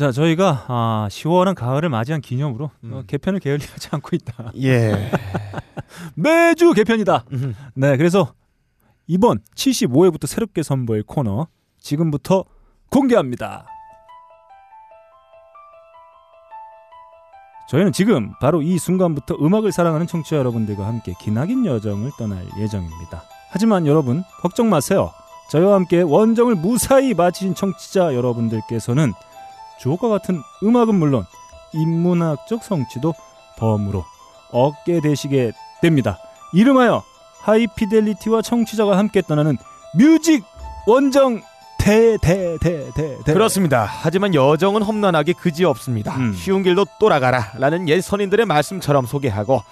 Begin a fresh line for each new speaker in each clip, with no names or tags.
자, 저희가 아, 시원한 가을을 맞이한 기념으로
음.
어, 개편을 게을리하지 않고 있다.
예.
매주 개편이다.
음.
네, 그래서 이번 75회부터 새롭게 선보일 코너 지금부터 공개합니다. 저희는 지금 바로 이 순간부터 음악을 사랑하는 청취자 여러분들과 함께 기나긴 여정을 떠날 예정입니다. 하지만 여러분 걱정 마세요. 저희와 함께 원정을 무사히 마치신 청취자 여러분들께서는 주옥과 같은 음악은 물론 인문학적 성취도 덤으로 얻게 되시게 됩니다. 이름하여 하이피델리티와 청취자가 함께 떠나는 뮤직 원정 대대대대
그렇습니다. 하지만 여정은 험난하게 그지 없습니다.
음.
쉬운 길도 돌아가라 라는 옛 선인들의 말씀처럼 소개하고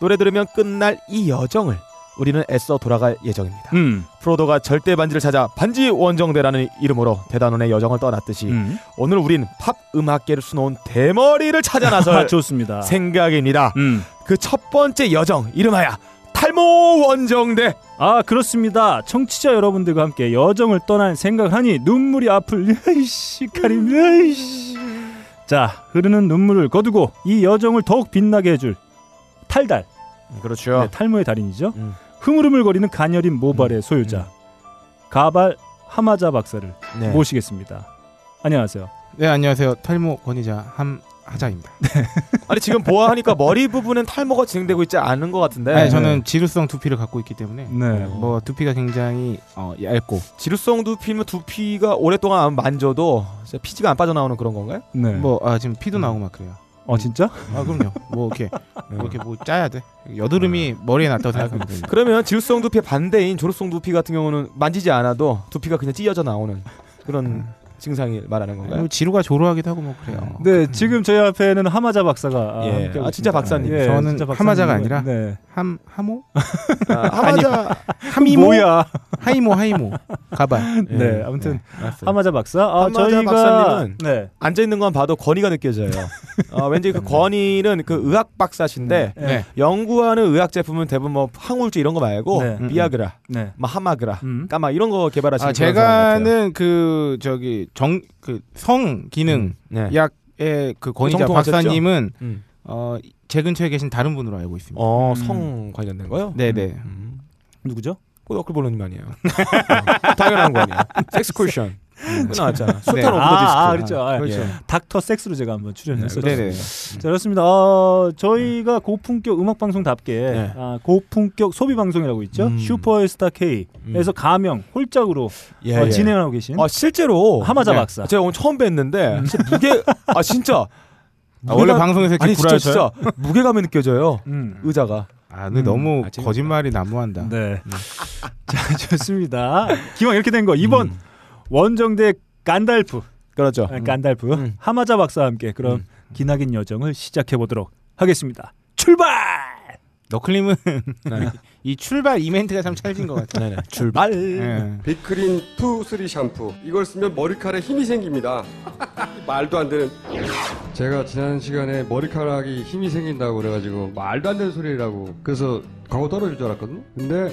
노래 들으면 끝날 이 여정을 우리는 애써 돌아갈 예정입니다.
음,
프로도가 절대 반지를 찾아 반지 원정대라는 이름으로 대단원의 여정을 떠났듯이
음.
오늘 우린 팝 음악계를 수놓은 대머리를 찾아
아,
나설
좋습니다.
생각입니다.
음.
그첫 번째 여정 이름하여 탈모 원정대.
아 그렇습니다. 청취자 여러분들과 함께 여정을 떠날 생각을 하니 눈물이 앞을 으이씨 가림 으이씨 자 흐르는 눈물을 거두고 이 여정을 더욱 빛나게 해줄 탈달
그렇죠.
네, 탈모의 달인이죠.
음.
흐물흐물거리는 가녀린 모발의 소유자 가발 하마자 박사를
네.
모시겠습니다. 안녕하세요.
네 안녕하세요 탈모 권위자 함하자입니다.
아니 지금 보아하니까 머리 부분은 탈모가 진행되고 있지 않은 것 같은데.
아니 저는 지루성 두피를 갖고 있기 때문에
네.
뭐 두피가 굉장히 어, 얇고
지루성 두피면 두피가 오랫동안 만져도 진짜 피지가 안 빠져나오는 그런 건가요?
네.
뭐 아, 지금 피도 나오고 막 그래요.
어 진짜?
아 그럼요. 뭐 이렇게 뭐 이렇게 뭐 짜야 돼. 여드름이 머리에 났다고 생각하면 됩니다.
그러면 지루성 두피의 반대인 조루성 두피 같은 경우는 만지지 않아도 두피가 그냥 찢어져 나오는 그런 증상이 말하는 건가요?
뭐 지루가 조루하기도 하고 뭐 그래요.
네 지금 저희 앞에는 하마자 박사가 아,
예. 아, 진짜. 박사님.
예,
저는
진짜 박사님.
하마자가 아니라
네.
함 하모
아, 하마자
하미모
뭐야?
하이모 하이모 가발.
네, 아무튼
알았어요.
하마자 박사. 아,
하마자
저희가
박사님은
네.
앉아 있는 건 봐도 권위가 느껴져요. 어, 왠지 그 권위는 그 의학 박사신데
네.
연구하는 의학 제품은 대부분 뭐 항우울제 이런 거 말고
네.
비아그라,
네.
뭐 하마그라,
음.
까마 이런 거 개발하시는
아
사람 같아요.
제가는 그 저기 정 그 성 기능
네.
약의 그 권위자
정통하셨죠?
박사님은
음.
어제 근처에 계신 다른 분으로 알고 있습니다.
어,
음.
성 관련된 거요?
네네.
음.
누구죠?
꼬더클 볼로님 아니에요. 어, 당연한 거 아니에요. 섹스 쿨션. 그 나왔잖아.
네.
소탄 오브 더
아,
디스크.
아, 그렇죠. 아,
그렇죠.
예.
닥터 섹스로 제가 한번 출연했었죠.
네,
네네.
자, 그렇습니다. 어, 저희가 고품격 음악 방송답게
네.
아, 고품격 소비 방송이라고 있죠.
음.
슈퍼스타 K에서 가명 홀짝으로
예,
어,
예.
진행하고 계신
아 실제로
하마자
네.
박사.
제가 오늘 처음 뵀는데 진짜 무게 아 진짜
아, 원래 방송에서 이렇게
아니 진짜? 진짜 무게감이 느껴져요.
음.
의자가.
아, 근데
음.
너무
아.
거짓말이 난무한다.
네. 자, 좋습니다. 기왕 이렇게 된 거 이번
음.
원정대 간달프,
그렇죠.
아, 간달프
음.
하마자 박사와 함께 그럼
음.
기나긴 여정을 시작해 보도록 하겠습니다. 출발!
너클님은
네.
이 출발 이벤트가 참 찰진 것 같아요.
네네. 출발.
예.
빅크린 two three 샴푸 이걸 쓰면 머리카락에 힘이 생깁니다 말도 안 되는 제가 지난 시간에 머리카락이 힘이 생긴다고 그래가지고 말도 안 되는 소리라고 그래서 광고 떨어질 줄 알았거든요 근데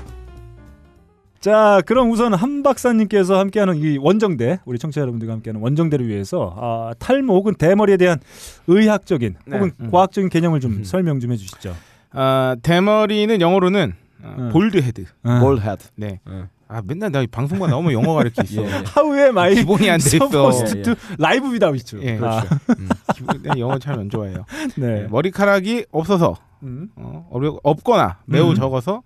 자, 그럼 우선 한 박사님께서 함께하는 이 원정대, 우리 청취자 여러분들과 함께하는 원정대를 위해서 아, 탈모 혹은 대머리에 대한 의학적인
네.
혹은
음.
과학적인 개념을 좀
음.
설명 좀 해주시죠.
아, 대머리는 영어로는 어,
음.
볼드 헤드.
아.
뭘 헤드.
네.
음.
아, 맨날 나 방송만 나오면 영어가 이렇게 있어.
예, 예.
하우에 마이
기본이 안 돼 있어.
예,
투 라이브 비다위츠.
예,
아,
기본, 난 영어 잘안 좋아해요.
네.
머리카락이 없어서
음.
어, 없거나 매우
음.
적어서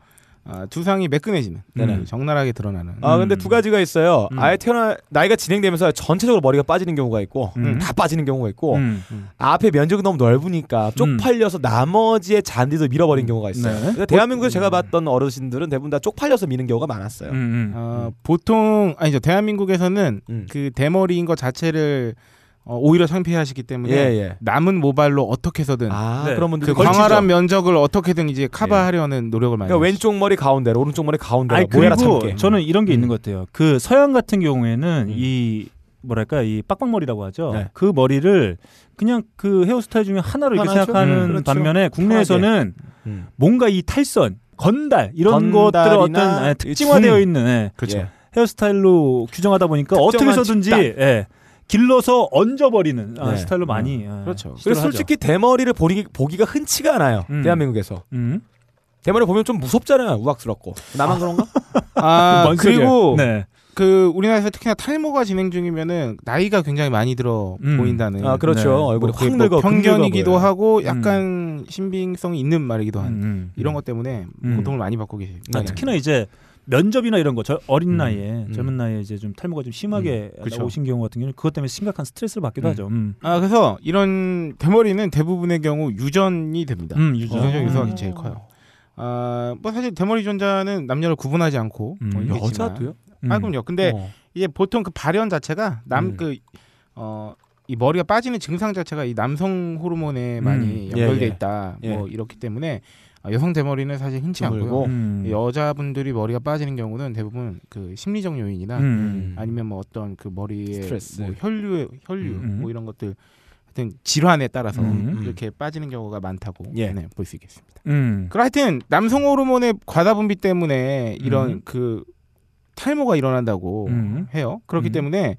아, 두상이 매끈해지는
네네.
음, 적나라하게 드러나는
아 근데
음.
두 가지가 있어요.
음.
아예 태어나 나이가 진행되면서 전체적으로 머리가 빠지는 경우가 있고
음.
다 빠지는 경우가 있고
음.
앞에 면적이 너무 넓으니까 쪽팔려서 나머지의 잔디도 밀어버린 경우가 있어요.
네.
대한민국에서 제가 봤던 어르신들은 대부분 다 쪽팔려서 미는 경우가 많았어요.
음, 음.
어, 보통 아니죠 대한민국에서는
음.
그 대머리인 것 자체를 어, 오히려 창피하시기 때문에
예, 예.
남은 모발로 어떻게 해서든
아,
네.
그런 분들이
그. 광활한 면적을 어떻게든 이제 커버하려는 노력을 많이
그러니까. 왼쪽 머리 가운데로 오른쪽 머리 가운데로
아니
모여라
그리고
참게.
저는 이런 게 있는
음.
것 같아요. 그 서양 같은 경우에는
음.
이 뭐랄까 이 빡빡머리라고 하죠.
네.
그 머리를 그냥 그 헤어스타일 중에 하나로 이렇게
하나죠?
생각하는
음, 그렇죠.
반면에 국내에서는
음.
뭔가 이 탈선, 건달 이런 것들을 어떤 예,
이
특징화되어
중.
있는 예,
그렇죠.
예.
헤어스타일로 규정하다 보니까 어떻게 해서든지. 예, 길러서 얹어버리는 아,
네.
스타일로 많이 예,
그렇죠.
그래서
하죠.
솔직히 대머리를 보기, 보기가 흔치가 않아요.
음.
대한민국에서.
음.
대머리 보면 좀 무섭잖아요. 우악스럽고. 나만 그런가?
아뭔 소리예요?
그리고
네.
그 우리나라에서 특히나 탈모가 진행 중이면은 나이가 굉장히 많이 들어
음.
보인다는
아, 그렇죠.
네.
얼굴이
뭐확뭐
늙어.
편견이기도
근육어 보여요.
하고 약간 신빙성이 있는 말이기도 한
음, 음.
이런 것 때문에
음.
고통을 많이 받고 계십니다.
아, 특히나 이제 면접이나 이런 거 저 어린
음,
나이에
음.
젊은 나이에 이제 좀 탈모가 좀 심하게
음, 그쵸.
오신 경우 같은 경우는 그것 때문에 심각한 스트레스를 받기도
음.
하죠. 음.
아 그래서 이런 대머리는 대부분의 경우 유전이 됩니다.
음, 유전.
유전적
음.
유서가 제일 커요. 아뭐 사실 대머리 유전자는 남녀를 구분하지 않고
음.
뭐.
여자도요?
음.
아 그럼요. 근데
어.
이게 보통 그 발현 자체가 남
음.
그어 이 머리가 빠지는 증상 자체가 이 남성 호르몬에 많이
예,
연결돼
예.
있다.
예.
뭐 이렇기 때문에 아, 여성 대머리는 사실 흔치 않고요.
음.
여자분들이 머리가 빠지는 경우는 대부분 그 심리적 요인이나
음.
아니면 뭐 어떤 그 머리에
스트레스.
뭐 혈류 혈류
음.
뭐 이런 것들 하여튼 질환에 따라서
음.
이렇게 빠지는 경우가 많다고
예.
네, 볼 수 있겠습니다.
음.
그 하여튼 남성 호르몬의 과다 분비 때문에 이런
음.
그 탈모가 일어난다고
음.
해요. 그렇기
음.
때문에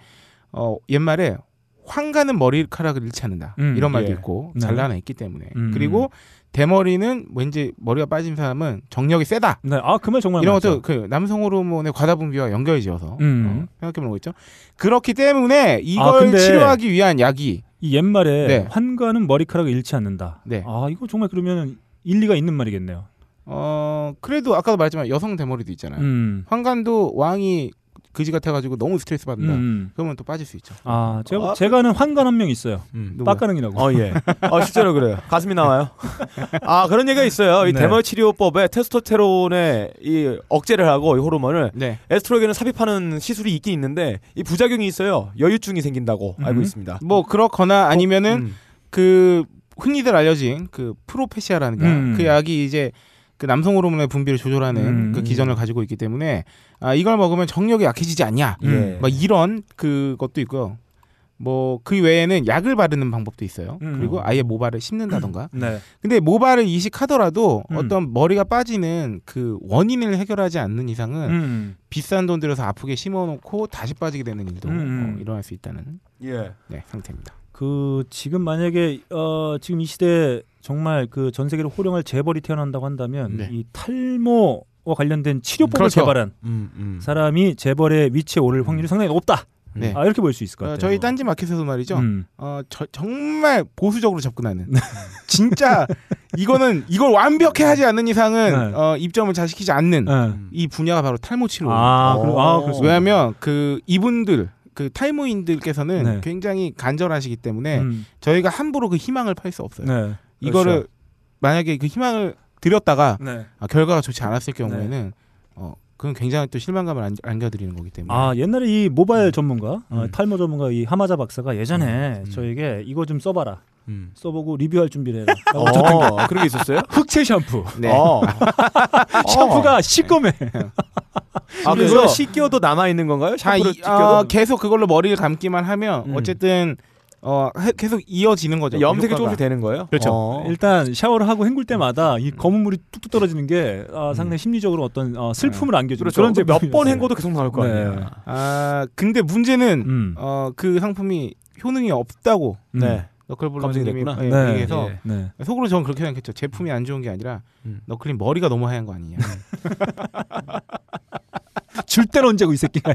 어 옛말에 황가는 머리카락을 잃지 않는다
음.
이런 말도
예.
있고
네.
잘라나 있기 때문에
음.
그리고 대머리는 왠지 머리가 빠진 사람은 정력이 세다
네, 아, 그말 정말
이런
맞죠.
것도 그 남성 호르몬의 과다 분비와 연결이 지어서
음.
어, 생각해보는 거 있죠 그렇기 때문에 이걸
아,
치료하기 위한 약이
이 옛말에
네.
환가는 머리카락을 잃지 않는다.
네.
아, 이거 정말 그러면 일리가 있는 말이겠네요.
어 그래도 아까도 말했지만 여성 대머리도 있잖아요.
음.
황간도 왕이 그지 같아가지고 너무 스트레스 받는다.
음.
그러면 또 빠질 수 있죠.
아, 제가
아,
제가 아는 환관 한 명 있어요.
음.
빡가능이라고.
어, 예. 어, 실제로 그래요. 가슴이 나와요. 아, 그런 얘기가 있어요. 이
네.
대머리 치료법에 테스토스테론의 이 억제를 하고 이 호르몬을
네.
에스트로겐을 삽입하는 시술이 있긴 있는데 이 부작용이 있어요. 여유증이 생긴다고 알고
음.
있습니다.
뭐 그렇거나 아니면은
음.
그 흔히들 알려진 그 프로페시아라는 약,
음.
그 약이 이제 그 남성 호르몬의 분비를 조절하는
음.
그 기전을 가지고 있기 때문에 아 이걸 먹으면 정력이 약해지지 않냐?
음.
예.
막 이런 그것도 있고요. 뭐 그 외에는 약을 바르는 방법도 있어요.
음.
그리고 아예 모발을 심는다던가.
네.
근데 모발을 이식하더라도
음.
어떤 머리가 빠지는 그 원인을 해결하지 않는 이상은
음.
비싼 돈 들여서 아프게 심어놓고 다시 빠지게 되는 일도
음.
어, 일어날 수 있다는
예.
네, 상태입니다.
그 지금 만약에 어 지금 이 시대에 정말 그 전 세계를 호령할 재벌이 태어난다고 한다면
네.
이 탈모와 관련된 치료법을
그렇죠.
개발한
음, 음.
사람이 재벌의 위치에 오를 확률이 상당히 높다.
네.
아 이렇게 볼 수 있을 것
어,
같아요.
저희 딴지 마켓에서 말이죠.
음.
어, 저, 정말 보수적으로 접근하는. 진짜 이거는 이걸 완벽히 하지 않는 이상은
네.
어, 입점을 잘 시키지 않는
네.
이 분야가 바로 탈모 치료.
아, 그럼 아,
어.
그렇습니다.
왜냐하면 그 이분들 그 탈모인들께서는
네.
굉장히 간절하시기 때문에
음.
저희가 함부로 그 희망을 팔 수 없어요.
네.
이거를
그렇죠.
만약에 그 희망을 드렸다가
네.
아, 결과가 좋지 않았을 경우에는 어 그건 굉장히 또 실망감을 안, 안겨드리는 거기 때문에
아 옛날에 이 모바일 전문가 어,
음.
탈모 전문가 이 하마자 박사가 예전에
음.
저에게 이거 좀 써봐라
음.
써보고 리뷰할 준비를 해라 라고
어, 그런 게 있었어요?
흑채 샴푸
네.
어.
샴푸가 시꺼매
아,
그래서-
씻겨도 남아 있는 건가요?
자,
샴푸를
이? 어, 계속 그걸로 머리를 감기만 하면
음.
어쨌든 어 해- 계속 이어지는 거죠.
염색이
효과가.
조금씩 되는 거예요?
그렇죠.
어.
일단 샤워를 하고 헹굴 때마다 이 검은 물이 뚝뚝 떨어지는 게 아, 상당히 심리적으로 어떤 어, 슬픔을 안겨주는
그렇죠.
그런
몇 번. 헹궈도 계속 나올 거
네.
아니에요.
아 근데 문제는
음.
어그 상품이 효능이 없다고
음.
네.
너클볼러님이. 예,
네.
얘기해서
예.
네.
속으로 저는 그렇게 생각했죠. 제품이 안 좋은 게 아니라
음.
너클님 머리가 너무 하얀 거 아니냐.
줄 때는 언제고 이 새끼가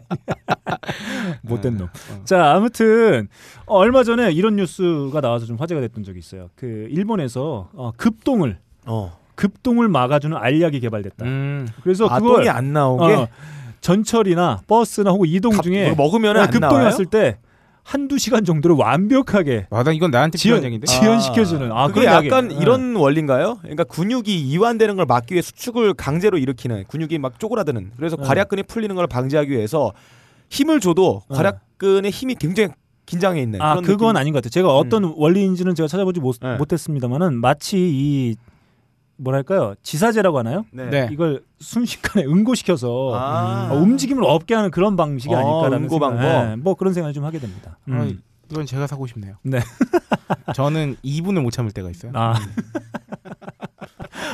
못된 놈.
어.
자 아무튼 어, 얼마 전에 이런 뉴스가 나와서 좀 화제가 됐던 적이 있어요. 그 일본에서 어, 급동을
어.
급동을 막아주는 알약이 개발됐다.
음.
그래서
아,
그걸
안 나오게
어, 전철이나 버스나 혹은 이동
갑-
중에
먹으면
어,
안
급동이
나와요?
왔을 때 한두 시간 정도를 완벽하게
아, 나 이건 나한테
지연,
필요한 얘기인데.
지연시켜주는 아,
그게
그런 약이-
약간
어.
이런 원리인가요? 그러니까 근육이 이완되는 걸 막기 위해 수축을 강제로 일으키는 근육이 막 쪼그라드는 그래서
네.
괄약근이 풀리는 걸 방지하기 위해서 힘을 줘도
네.
괄약근의 힘이 굉장히 긴장해 있는
아
그런
그건
느낌.
아닌 것 같아요. 제가 어떤 원리인지는 제가 찾아보지 못,
네.
못했습니다만은 마치 이 뭐랄까요 지사제라고 하나요?
네.
네.
이걸 순식간에 응고시켜서
아.
어, 움직임을 없게 하는 그런 방식이
어,
아닐까라는
응고
생각,
방법.
예, 뭐 그런 생각을 좀 하게 됩니다. 음.
어, 이건 제가 사고 싶네요.
네.
저는 2분을 못 참을 때가 있어요.
아.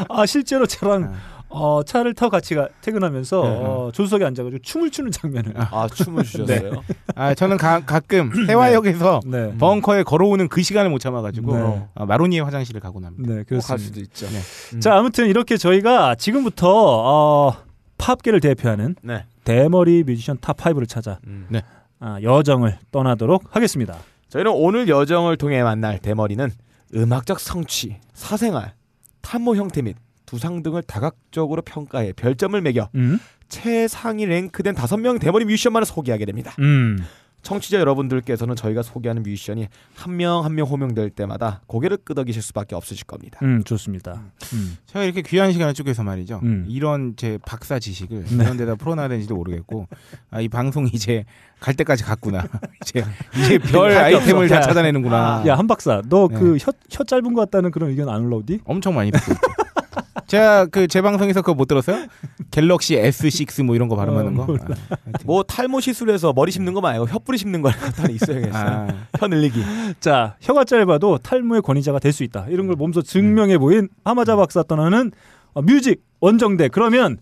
아 실제로 저랑
아.
어, 차를 타고 같이 가, 퇴근하면서
네.
어, 조수석에 앉아가지고 춤을 추는 장면을
아 춤을 주셨어요.
아, 저는 가, 가끔 해화역에서
네.
벙커에 걸어오는 그 시간을 못 참아가지고
네.
어, 마로니에 화장실을 가곤 합니다.
네,
꼭갈
그렇습니다.
수도 있죠.
네.
음.
자, 아무튼 이렇게 저희가 지금부터 어, 팝계를 대표하는
네.
대머리 뮤지션 탑 5를 찾아
음.
네.
아, 여정을 떠나도록 하겠습니다.
저희는 오늘 여정을 통해 만날 대머리는 음악적 성취, 사생활, 탈모 형태 및 두상 등을 다각적으로 평가해 별점을 매겨
음,
최상위 랭크된 다섯 명 대머리 뮤지션만을 소개하게 됩니다.
음,
청취자 여러분들께서는 저희가 소개하는 뮤지션이 한명 한 명 호명될 때마다 고개를 끄덕이실 수밖에 없으실 겁니다.
음, 좋습니다. 음.
제가 이렇게 귀한 시간을 쪼개서 말이죠.
음.
이런 제 박사 지식을
네.
이런 데다 풀어놔야 되는지도 모르겠고 아, 이 방송이 이제 갈 때까지 갔구나. 이제 이제 별 아이템을. 다
야.
찾아내는구나.
야, 한 박사, 너
네.
그혀혀 짧은 것 같다는 그런 의견 안 올라오디?
엄청 많이 듣고 있죠. 제가 그제 방송에서 그거 못 들었어요? 갤럭시 S6 뭐 이런 거 발음하는
어,
거.
몰라.
아.
뭐 탈모 시술에서 머리 심는 거 말고 혀 뿌리 심는 거 하나 있어야겠어요.
아,
혀 늘리기.
자, 혀가 짧아도 탈모의 권위자가 될 수 있다. 이런 걸 몸소 증명해 보인 하마자 박사 떠나는 어, 뮤직 원정대. 그러면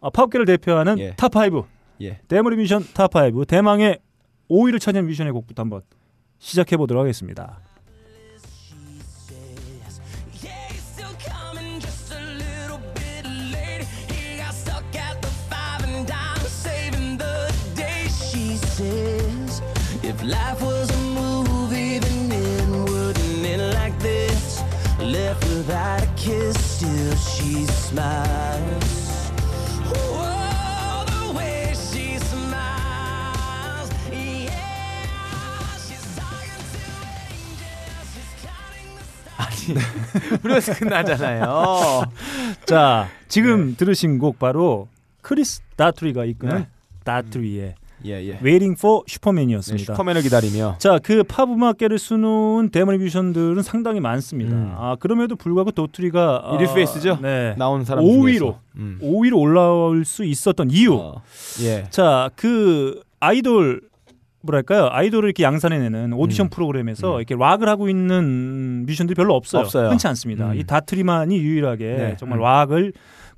어, 팝계를 대표하는
예.
탑 5.
예.
대머리 뮤지션 탑 5. 대망의 5위를 차지한 뮤지션의 곡부터 한번 시작해 보도록 하겠습니다.
Life was a movie, then it wouldn't end like this. Left without a kiss, still she smiles. Whoa, the way she smiles. Yeah, she's talking to angels. She's counting the stars.
그래서 끝나잖아요.
자, 지금 들으신 곡 바로 크리스 다트리가 이끄는
네.
도트리의
예, 예.
Waiting for
네,
Superman이었습니다.
슈퍼맨을 기다리며
자, 그 팝 음악계를 수놓은 대머리 뮤지션들은 상당히 많습니다.
음.
아, 그럼에도 불구하고 도트리가 어,
1위 페이스죠?
네.
나온 사람
5위로
중에서. 음.
5위로 올라올 수 있었던 이유.
어, 예.
자, 그 아이돌 뭐랄까요? 아이돌을 이렇게 양산해내는 오디션
음.
프로그램에서
음.
이렇게 락을 하고 있는 뮤지션들이 별로 없어요.
없어요.
흔치 않습니다.
음.
이 도트리만이 유일하게
네.
정말
음.
락을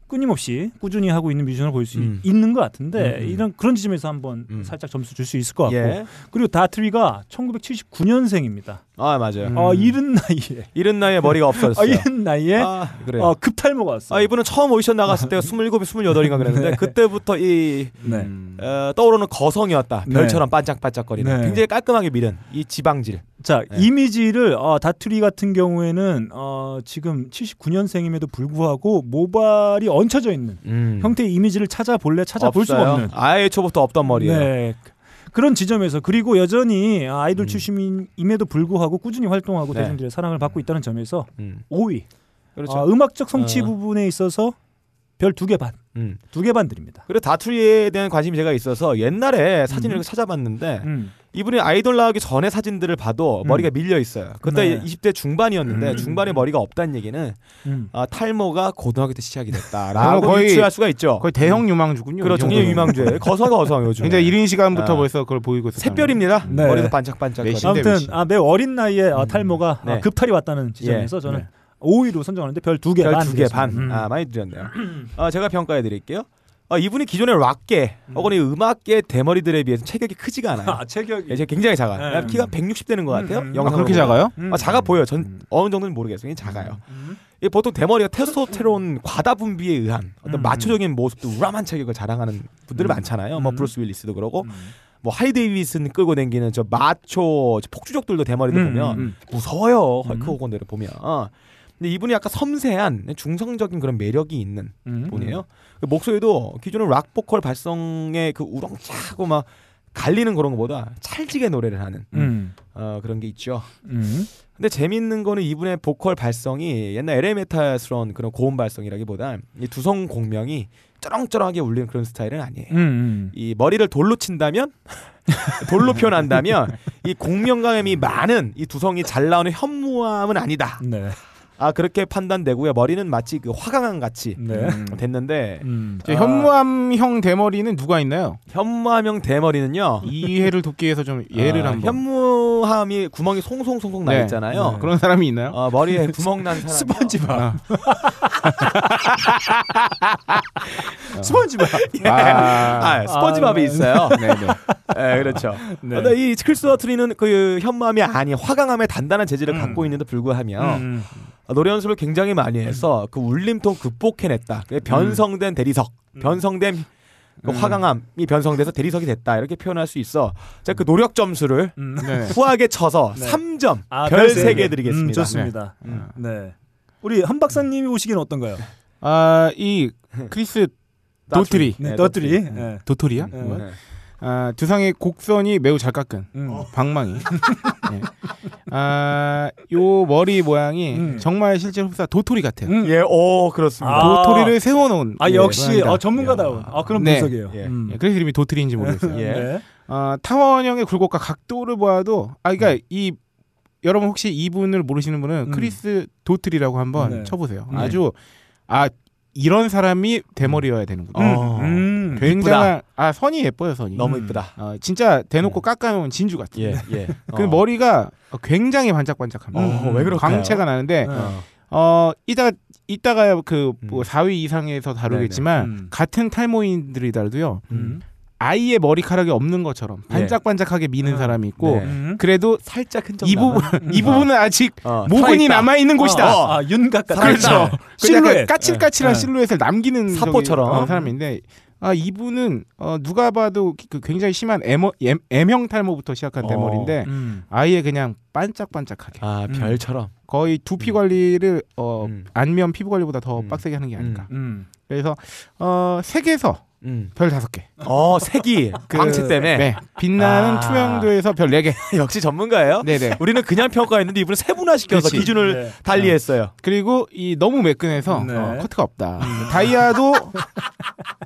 끊임없이 꾸준히 하고 있는 뮤지션을 볼수
음.
있는 것 같은데
음, 음.
이런 그런 지점에서 한번
음.
살짝 점수 줄 수 있을 것 같고
예.
그리고 다트리가 1979년생입니다.
아, 맞아요.
음.
어, 이른 나이에
이른 나이에 머리가
어,
없어졌어요.
이른 나이에
아, 그래요.
어, 급탈모가 왔어요.
아, 이분은 처음 오디션 나갔을 때가 27, 28인가 그랬는데
네.
그때부터 이
네.
음.
어, 떠오르는 거성이었다.
네.
별처럼 반짝반짝거리는
네.
굉장히 깔끔하게 밀은 이 지방질.
자
네.
이미지를 어, 다트리 같은 경우에는 어, 지금 79년생임에도 불구하고 모발이 얹혀져 있는
음.
형태의 이미지를 찾아볼 래 찾아볼 수가
없어요.
없는
아예 초부터 없던 머리예요.
네. 그런 지점에서 그리고 여전히 아이돌
음.
출신임에도 불구하고 꾸준히 활동하고
네.
대중들의 사랑을 받고 있다는 점에서
음.
5위.
그렇죠.
아, 음악적 성치
어.
부분에 있어서 별 두 개 반,
음.
두개 반 드립니다.
그리고 다투리에 대한 관심이 제가 있어서 옛날에 사진을
음.
찾아봤는데
음.
이분이 아이돌 나오기 전에 사진들을 봐도
음.
머리가 밀려 있어요. 그때
네.
20대 중반이었는데
음.
중반에 머리가 없다는 얘기는
음.
아, 탈모가 고등학교 때 시작이
어,
됐다라고
거의-
유추할 수가 있죠.
거의 대형 유망주군요.
그렇죠.
정도면.
유망주예요. 거성가 거성 요즘.
굉장히 이른 시간부터
아.
벌써 그걸 보이고 있어요.
샛별입니다.
네.
머리도 반짝반짝.
아무튼. 아, 매우 어린 나이에 아,
음.
탈모가 아,
네.
급탈이 왔다는 지점에서
예.
저는
네.
5위로 선정하는데 별 두 개 반.
별 두 개 반.
드리겠습니다. 음.
아 많이 드렸네요. 아 제가 평가해 드릴게요. 아, 이분이 기존의 락계 혹은 이 음악계 대머리들에 비해서 체격이 크지가 않아요.
아, 체격이
예, 굉장히 작아요.
네.
키가 160 되는 것 같아요.
음, 음.
아, 그렇게. 작아요?
음.
아, 작아 보여요. 전
음.
어느 정도는 모르겠어요. 작아요.
음.
이게 보통 대머리가 테스토스테론 과다 분비에 의한 어떤
음.
마초적인 모습도 우람한 체격을 자랑하는 분들이
음.
많잖아요. 뭐
음.
브루스 윌리스도 그러고
음.
뭐 하리 데이비슨 끌고 다니는 저 마초 저 폭주족들도 대머리들
음,
보면
음.
무서워요. 헐크
음.
호건들을 보면. 어. 근데 이분이 약간 섬세한 중성적인 그런 매력이 있는
음.
분이에요. 그 목소리도 기존의 락 보컬 발성의 그 우렁차고 막 갈리는 그런 것보다 찰지게 노래를 하는
음.
어, 그런 게 있죠.
음.
근데 재밌는 거는 이분의 보컬 발성이 옛날 에레메탈스러운 그런 고음 발성이라기보다 이 두성 공명이 쩌렁쩌렁하게 울리는 그런 스타일은 아니에요.
음. 음.
이 머리를 돌로 친다면 돌로 표현한다면 이 공명감이 많은 이 두성이 잘 나오는 현무암은 아니다.
네.
아 그렇게 판단되고요. 머리는 마치 그 화강암 같이
네.
음, 됐는데
음.
저 현무암형 대머리는 누가 있나요?
현무암형 대머리는요.
이해를 돕기 위해서 좀 예를
아,
한번.
현무 암이 구멍이 송송송송 나
네.
있잖아요.
네.
그런 사람이 있나요?
어, 머리에 구멍 난 사람.
스펀지밥.
아.
스펀지밥.
아,
아, 스펀지밥이
아,
있어요.
네 네.
네, 그렇죠.
네.
근데 이 크리스와 트리는 그 현무암이 아닌 화강암의 단단한 재질을 갖고 있는데 불구하며
음.
아, 노래 연습을 굉장히 많이 해서 그 울림통 극복해냈다. 그 변성된 대리석, 변성된 그 화강암이 변성돼서 대리석이 됐다. 이렇게 표현할 수 있어. 제가 그 노력 점수를
음.
네.
후하게 쳐서
네.
3점
아, 별세
3개
개.
드리겠습니다.
음, 좋습니다.
네.
네. 우리 한 박사님이 오시기는 어떤가요?
아, 이 크리스 도트리.
네,
네. 도트리.
네.
도토리야?
네.
네.
아, 두상의 곡선이 매우 잘 깎은
음.
방망이. 네. 아, 요 머리 모양이
음.
정말 실제 흡사 도토리 같아요.
음.
예, 오, 그렇습니다.
아.
도토리를 세워놓은.
아
예,
역시. 어, 전문가다운. 아 그런
네.
분석이에요.
예.
음.
예, 그래서 이름이 도토리인지 모르겠어요.
예.
네.
아, 타원형의 굴곡과 각도를 보아도 아 그러니까
음.
이 여러분 혹시 이분을 모르시는 분은
음.
크리스 도트리라고 한번
네.
쳐보세요.
네.
아주 아 이런 사람이 대머리여야 되는구나.
어.
음.
굉장한 아 선이 예뻐요 선이.
너무
음.
이쁘다.
아, 진짜 대놓고 깎아놓은 진주 같아.
예, 예.
그
어.
머리가 굉장히 반짝반짝합니다.
어, 왜 그럴까요?
광채가 나는데
네.
어.
어 이따 이따가 그뭐
음.
4위 이상에서 다루겠지만.
음.
같은 탈모인들이라도
음.
아이의 머리카락이 없는 것처럼
예.
반짝반짝하게 미는
음.
사람이 있고
네.
음.
그래도
살짝 흔적
이 부분 이 부분은 아직
어,
모근이. 남아 있는 곳이다.
어, 아, 윤곽 같은
그렇죠.
네.
그
실루엣.
까칠까칠한
네.
실루엣을 남기는
사포처럼.
어, 사람인데 아 이분은 어, 누가 봐도 그 굉장히 심한 M어, M, M형 탈모부터 시작한
어.
대머리인데
음.
아예 그냥 반짝반짝하게
아,
음.
별처럼.
거의 두피 관리를 어,
음.
안면 피부 관리보다 더
음.
빡세게 하는 게 아닐까.
음.
그래서 어, 색에서
음.
별 다섯 개.
어, 색이
그-
광채 때문에
네. 빛나는
아.
투명도에서 별 네 개.
역시 전문가예요.
네네.
우리는 그냥 평가했는데 이분은 세분화 시켜서
그렇지.
기준을
네.
달리했어요.
그리고 이 너무 매끈해서
네.
어, 커트가 없다. 다이아도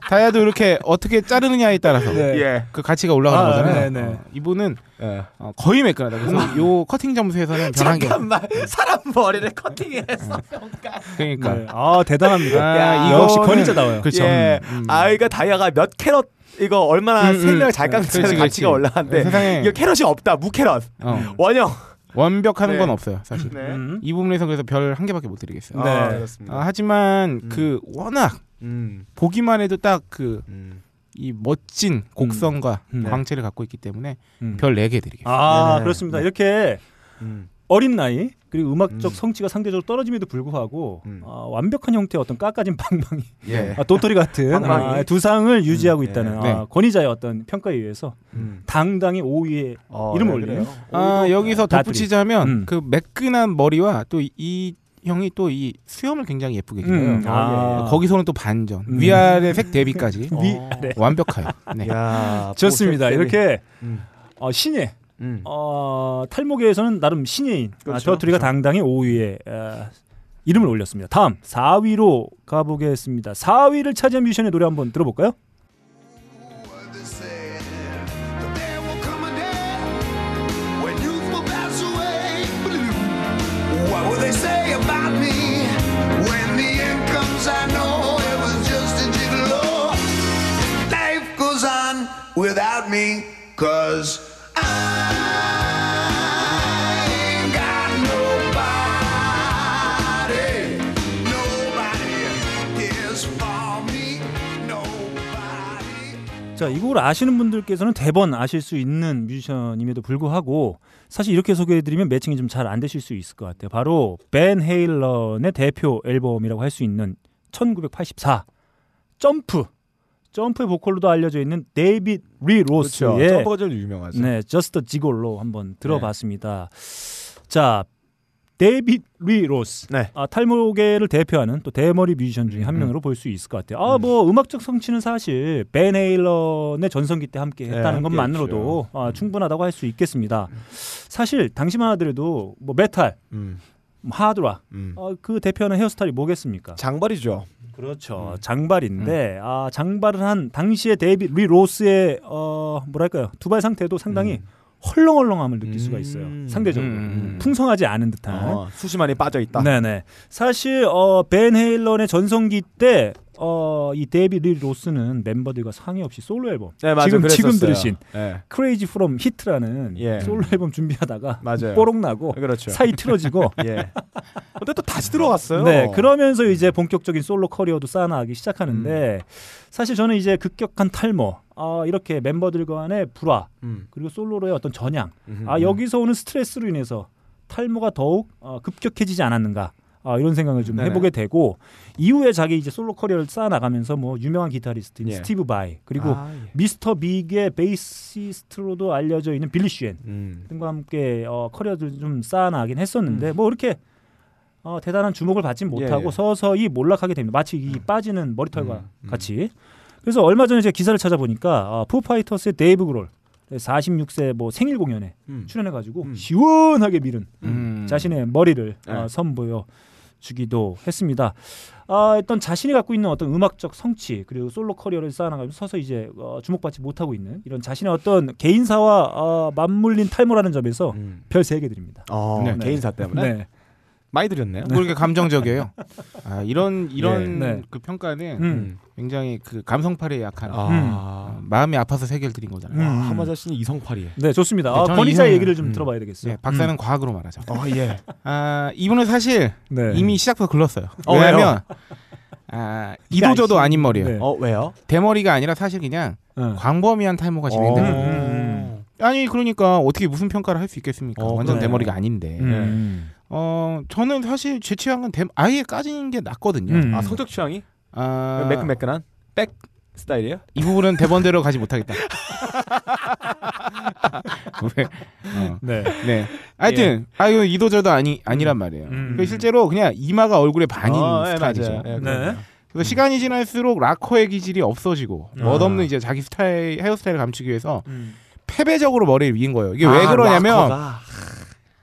다이아도 이렇게 어떻게 자르느냐에 따라서
네.
예.
그 가치가 올라가는
아,
거잖아요.
네, 네.
어, 이분은
예.
어, 거의 매끈하다. 그래서 요 커팅 점수에서는 별한 개.
잠깐만 사람 머리를 커팅해서 평가.
그러니까
네. 아 대단합니다.
아,
역시
이거는-
권위자다워요.
그렇죠.
예.
음.
아이가 다이아가 몇 캐럿 이거 얼마나
음, 음.
생명을 잘 깎는 가치가. 올라가는데
세상에
이거 캐럿이 없다 무캐럿
어,
원형.
완벽하는
네.
건 없어요, 사실.
네.
음.
이 부분에서 그래서 별 한 개밖에 못 드리겠어요.
네.
아, 그렇습니다.
아, 하지만
음.
그 워낙
음.
보기만 해도 딱그 이
음.
멋진 곡선과
음. 네.
광채를 갖고 있기 때문에
음.
별네개 드리겠습니다.
아
네네.
그렇습니다. 이렇게
음.
어린 나이 그리고 음악적
음.
성취가 상대적으로 떨어짐에도 불구하고
음.
아, 완벽한 형태의 어떤 깎아진 방망이,
예.
아, 도토리 같은
방망이.
아, 두 상을 유지하고
음,
있다는
네.
아, 권위자의 어떤 평가에 의해서
음.
당당히 5위에
어,
이름을
네,
올리네요.
아, 여기서. 덧붙이자면
음.
그 매끈한 머리와 또 이 형이 또 이 수염을 굉장히 예쁘게 길어요.
음.
아,
아,
거기서는 또 반전,
음.
위아래 색 대비까지
위,
어.
네.
완벽해요. 네.
야,
좋습니다. 이렇게
음.
어, 신예
음.
어, 탈모계에서는 나름 신예인 아,
그렇죠.
저투리가 당당히 5위에 어, 이름을 올렸습니다. 다음 4위로 가보겠습니다. 4위를 차지한 뮤지션의 노래 한번 들어볼까요?
Without me, cause I ain't got nobody. Nobody cares for me. Nobody.
자, 이 곡을 아시는 분들께서는 대번 아실 수 있는 뮤지션임에도 불구하고 사실 이렇게 소개해드리면 매칭이 좀 잘 안 되실 수 있을 것 같아요. 바로 벤 헤일런의 대표 앨범이라고 할 수 있는 1984 점프 점프의 보컬로도 알려져 있는 데이빗 리
그렇죠.
로스의
점프가 제일 유명하죠.
네, 저스트 지골로 한번 들어봤습니다. 자, 데이빗 리 로스.
네.
아, 탈모계를 대표하는 또 대머리 뮤지션 중에 한 명으로 볼수 있을 것 같아요. 아, 뭐 음악적 성취는 사실 벤 헤일런의 전성기 때 함께
네,
했다는
함께
것만으로도. 아, 충분하다고 할 수 있겠습니다. 사실 당시만 하더라도 뭐 메탈,
음.
하드락
음.
어, 그 대표하는 헤어스타일이 뭐겠습니까?
장발이죠.
그렇죠. 장발인데 아 장발을 한 당시의 데이빗 리 로스의 어 뭐랄까요 두발 상태도 상당히 헐렁헐렁함을 느낄 수가 있어요.
음.
상대적으로
음.
풍성하지 않은 듯한.
어, 숱이 많이 빠져 있다.
네네. 사실 어, 벤 헤일런의 전성기 때 어, 이 데이빗 리 로스는 멤버들과 상의 없이 솔로 앨범
네, 맞아요.
지금 지금
그랬었어요.
들으신
예.
Crazy from the Heat라는
예.
솔로 앨범 준비하다가
맞아요.
뽀록 나고
그렇죠.
사이 틀어지고
예. 근데 또 다시 들어갔어요.
네, 그러면서 이제 본격적인 솔로 커리어도 쌓아나가기 시작하는데
음.
사실 저는 이제 급격한 탈모, 아, 이렇게 멤버들 간의 불화,
음.
그리고 솔로로의 어떤 전향,
음.
아, 여기서 오는 스트레스로 인해서 탈모가 더욱 어, 급격해지지 않았는가. 아, 이런 생각을 좀
네네.
해보게 되고 이후에 자기 이제 솔로 커리어를 쌓아 나가면서 뭐 유명한 기타리스트인
예.
스티브 바이 그리고
아, 예.
미스터 빅의 베이시스트로도 알려져 있는 빌리 시언
음.
등과 함께 어, 커리어를 좀 쌓아 나가긴 했었는데 뭐 이렇게 어, 대단한 주목을 받진 못하고
예, 예.
서서히 몰락하게 됩니다. 마치 이 빠지는 머리털과
음, 음.
같이. 그래서 얼마 전에 제가 기사를 찾아보니까 어, 푸파이터스의 데이브 그롤 46세 뭐 생일 공연에
음.
출연해가지고
음.
시원하게 밀은
음.
자신의 머리를
네.
어, 선보여 주기도 했습니다. 아, 어떤 자신이 갖고 있는 어떤 음악적 성취 그리고 솔로 커리어를 쌓아나가면서 서서 이제 어, 주목받지 못하고 있는 이런 자신의 어떤 개인사와 어, 맞물린 탈모라는 점에서
음.
별세 개 드립니다.
어,
네.
개인사 때문에
네.
많이 드렸네요.
그렇게 감정적이에요. 아, 이런 이런
예.
네.
그 평가는
음.
굉장히 그 감성팔에 약한
아,
어, 마음이 아파서 세계를 드린 거잖아요.
음.
와, 하마 자신이 이성팔이에.
네, 좋습니다.
네,
아, 권위자
이성-
얘기를 좀
음.
들어봐야 되겠어요.
네, 박사는 과학으로 말하죠.
어, 예.
아, 이분은 사실
네.
이미 시작부터 글렀어요.
어,
왜냐하면 아, 이도저도 아닌 머리예요.
네.
어, 왜요?
대머리가 아니라 사실 그냥
어.
광범위한 탈모가 진행된
음,
거예요.
음,
아니 그러니까 어떻게 무슨 평가를 할 수 있겠습니까?
어,
완전. 대머리가 아닌데.
음.
어 저는 사실 제 취향은 대, 아예 까지는 게 낫거든요.
음.
아, 성적 취향이
아,
매끈매끈한 백 스타일이에요?
이 부분은 대본대로 가지 못하겠다. 왜? 어,
네.
네. 하여튼 아 이거 이도저도 아니 아니란 말이에요.
음.
그 실제로 그냥 이마가 얼굴의 반인
어, 예,
스타일이죠.
맞아요. 예,
네.
그래서 시간이 지날수록 락커의 기질이 없어지고
아.
멋없는 이제 자기 스타일 헤어스타일을 감추기 위해서
음.
패배적으로 머리를 미신 거예요. 이게 왜
아,
그러냐면
락커가.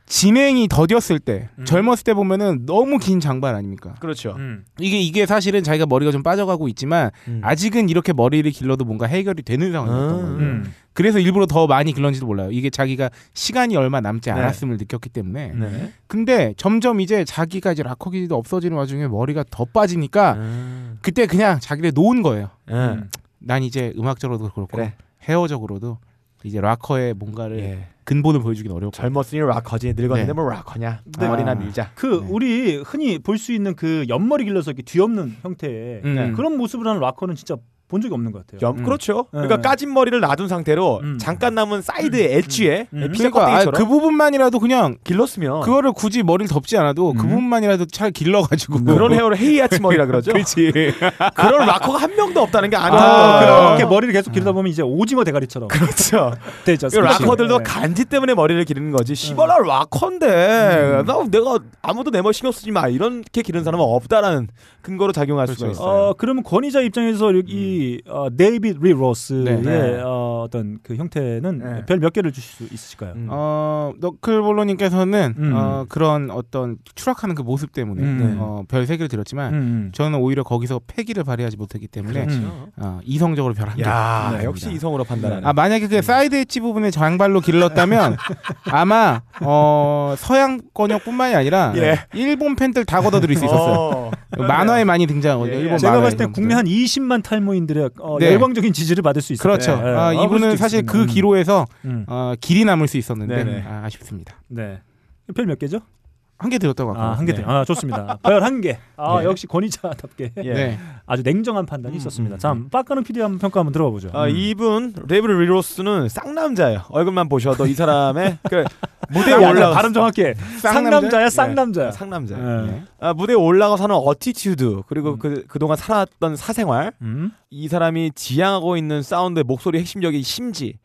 진행이 더뎠을 때
음.
젊었을 때 보면은 너무 긴 장발 아닙니까?
그렇죠.
음.
이게 이게 사실은 자기가 머리가 좀 빠져가고 있지만
음.
아직은 이렇게 머리를 길러도 뭔가 해결이 되는 상황이었던
음.
거예요.
음.
그래서 일부러 더 많이 길렀는지도 몰라요. 이게 자기가 시간이 얼마 남지
네.
않았음을 느꼈기 때문에.
네.
근데 점점 이제 자기가 이제 락커 기질도 없어지는 와중에 머리가 더 빠지니까
음.
그때 그냥 자기를 놓은 거예요.
예.
음.
난 이제 음악적으로도 그렇고
그래.
헤어적으로도 이제 락커의 뭔가를
예.
근본을 보여주긴 어렵고.
젊었으니 락커지 늙었는데
네.
뭐 락커냐
네.
머리나
아.
밀자
그
네.
우리 흔히 볼 수 있는 그 옆머리 길러서 이렇게 뒤엎는 형태의
음.
그런 모습을 하는 락커는 진짜 본 적이 없는 것 같아요.
염
음.
그렇죠 그러니까
네.
까진 머리를 놔둔 상태로
음.
잠깐 남은 side edge에
음.
피자
그러니까 아,
껍데기처럼
그 부분만이라도 그냥
길렀으면
그거를 굳이 머리를 덮지 않아도 그
음.
부분만이라도 잘 길러가지고
그런 헤어를 헤이아치 머리라 그러죠
그렇지.
그런 락커가 한 명도 없다는 게
아,
안타까워요
그렇게 머리를 계속 기르다 보면 이제 오징어 대가리처럼
그렇죠
되죠.
그 락커들도
네.
간지 때문에 머리를 기르는 거지 시발라 락커인데 나 내가 아무도 내 머리 신경 쓰지 마 이렇게 기르는 사람은 없다라는 근거로 작용할 수가
그렇죠.
있어요
어 그러면 권위자 입장에서 이 어, 데이빗 리 로스의
네.
네.
어, 어떤 그 형태는
네.
별몇 개를 주실 수 있으실까요?
음.
어 너클볼로님께서는
음.
어, 그런 어떤 추락하는 그 모습 때문에
음.
어, 별 세 개를 드렸지만
음.
저는 오히려 거기서 패기를 발휘하지 못했기 때문에
그렇죠.
어, 이성적으로 별 한 개.
야. 역시 이성으로 판단하는
아 만약에 그 side edge 부분에 장발로 길렀다면 아마 어, 서양 권역뿐만이 아니라
예.
일본 팬들 다 걷어들일 수 있었어요.
어.
만화에 많이 등장하거든요.
예, 예.
일본
제가 봤을 때 국내. 한 20만 탈모인 들의 어,
네.
열광적인 지지를 받을 수 있어요.
그렇죠.
네.
아, 이분은 사실 그 기로에서
음.
어, 길이 남을 수 있었는데. 아, 아쉽습니다.
네. 별 몇 개죠?
한개 드렸다고 아까.
아, 한 개.
네.
네. 아, 좋습니다. 별한 개. 아,
네.
역시 권위자답게
예.
네.
아주 냉정한 판단이
음,
있었습니다.
음,
자, 빡가는 PD 한번 평가 한번 들어보죠.
아,
음.
이분 레브리 리로스는 쌍남자예요. 얼굴만 보셔도 이 사람의 그 무대에 올라가
발음 정확해. 상남자야, 쌍남자야.
상남자.
예.
아, 무대에 올라가서는 어티튜드 그리고
음.
그 그동안 살았던 사생활
음.
이 사람이 지향하고 있는 사운드의 목소리 핵심적인 심지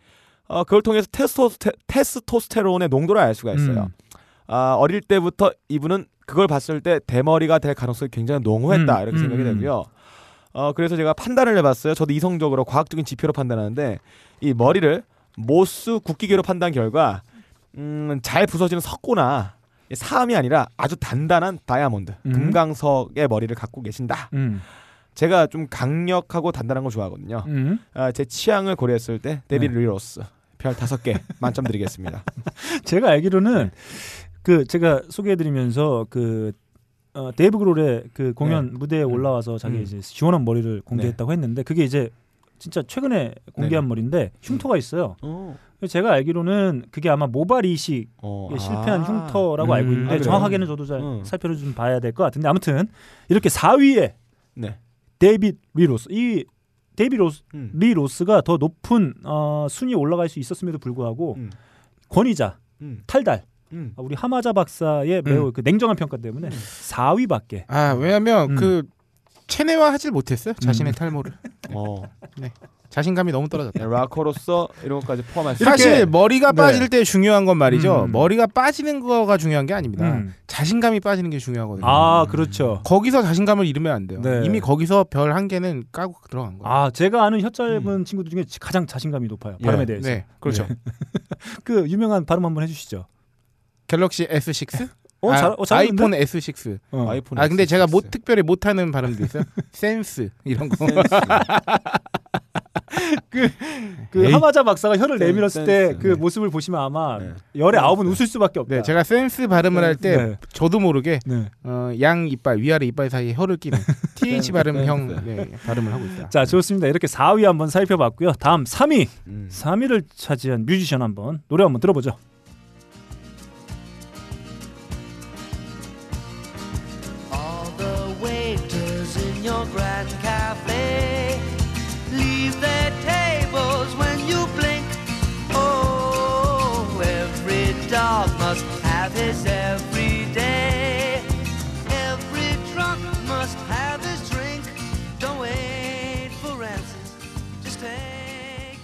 어, 그걸 통해서 테스토스테, 테스토스테론의 농도를 알 수가 있어요.
음.
아, 어릴 때부터 이분은 그걸 봤을 때 대머리가 될 가능성이 굉장히 농후했다
음,
이렇게
음,
생각이
음.
되고요. 어, 그래서 제가 판단을 해봤어요. 저도 이성적으로 과학적인 지표로 판단하는데 이 머리를 모스 굳기계로 판단 결과 음, 잘 부서지는 석고나 사암이 아니라 아주 단단한 다이아몬드,
음.
금강석의 머리를 갖고 계신다.
음.
제가 좀 강력하고 단단한 거 좋아하거든요.
음.
아, 제 취향을 고려했을 때 데이빗
네.
리로스 별 다섯 개 만점 드리겠습니다.
제가 알기로는 그 제가 소개해드리면서 그 어, 데이브 그롤의 그 공연 무대에 올라와서 자기
음.
이제 시원한 머리를 공개했다고 했는데 그게 이제 진짜 최근에 공개한
네.
머리인데 흉터가 있어요.
어.
제가 알기로는 그게 아마 모발 이식에
어,
실패한
아.
흉터라고
음,
알고
아,
있는데
그래요?
정확하게는 저도 잘
음.
살펴 좀 봐야 될 것 같은데 아무튼 이렇게 4위에
네.
데이빗 리로스 이 데이빗 로스,
음.
리 로스가 더 높은 어, 순위 에 올라갈 수 있었음에도 불구하고
음.
권위자
음.
탈달
음.
아, 우리 하마자 박사의 매우 그 냉정한 평가 때문에 4위밖에
아 왜냐면
음.
그 체내화하질 못했어요 자신의
음.
탈모를
어.
자신감이 너무 떨어졌다.
네, 락커로서 이런 것까지 포함할 수
사실. 머리가
네.
빠질 때 중요한 건 말이죠.
음.
머리가 빠지는 거가 중요한 게 아닙니다.
음.
자신감이 빠지는 게 중요하거든요.
아 그렇죠.
거기서 자신감을 잃으면 안 돼요.
네.
이미 거기서 별 한 개는 까고 들어간 거예요.
아 제가 아는 혀 짧은 친구들 중에 가장 자신감이 높아요 발음에
예.
대해서.
네, 그렇죠.
그 유명한 발음 한번 해주시죠.
갤럭시 S6?
어,
아,
잘, 어, 잘하는데?
아이폰 S6.
어.
아이폰
아 근데 제가
X6.
못 특별히 못하는 발음도 있어요. 센스 이런 거.
그
에이.
하마자 박사가 혀를
센-
내밀었을 때
센스.
그
네.
모습을 보시면 아마
네.
열에 아홉은 웃을 수밖에 없다.
네, 제가 센스 발음을 할때
네.
저도 모르게
네.
어, 양 이빨 위아래 이빨 사이에 혀를 끼는 TH 발음형. 네, 발음을 하고 있어요.
자 좋습니다. 이렇게 4위 한번 살펴봤고요. 다음 3위,
음.
3위를 차지한 뮤지션 한번 노래 한번 들어보죠.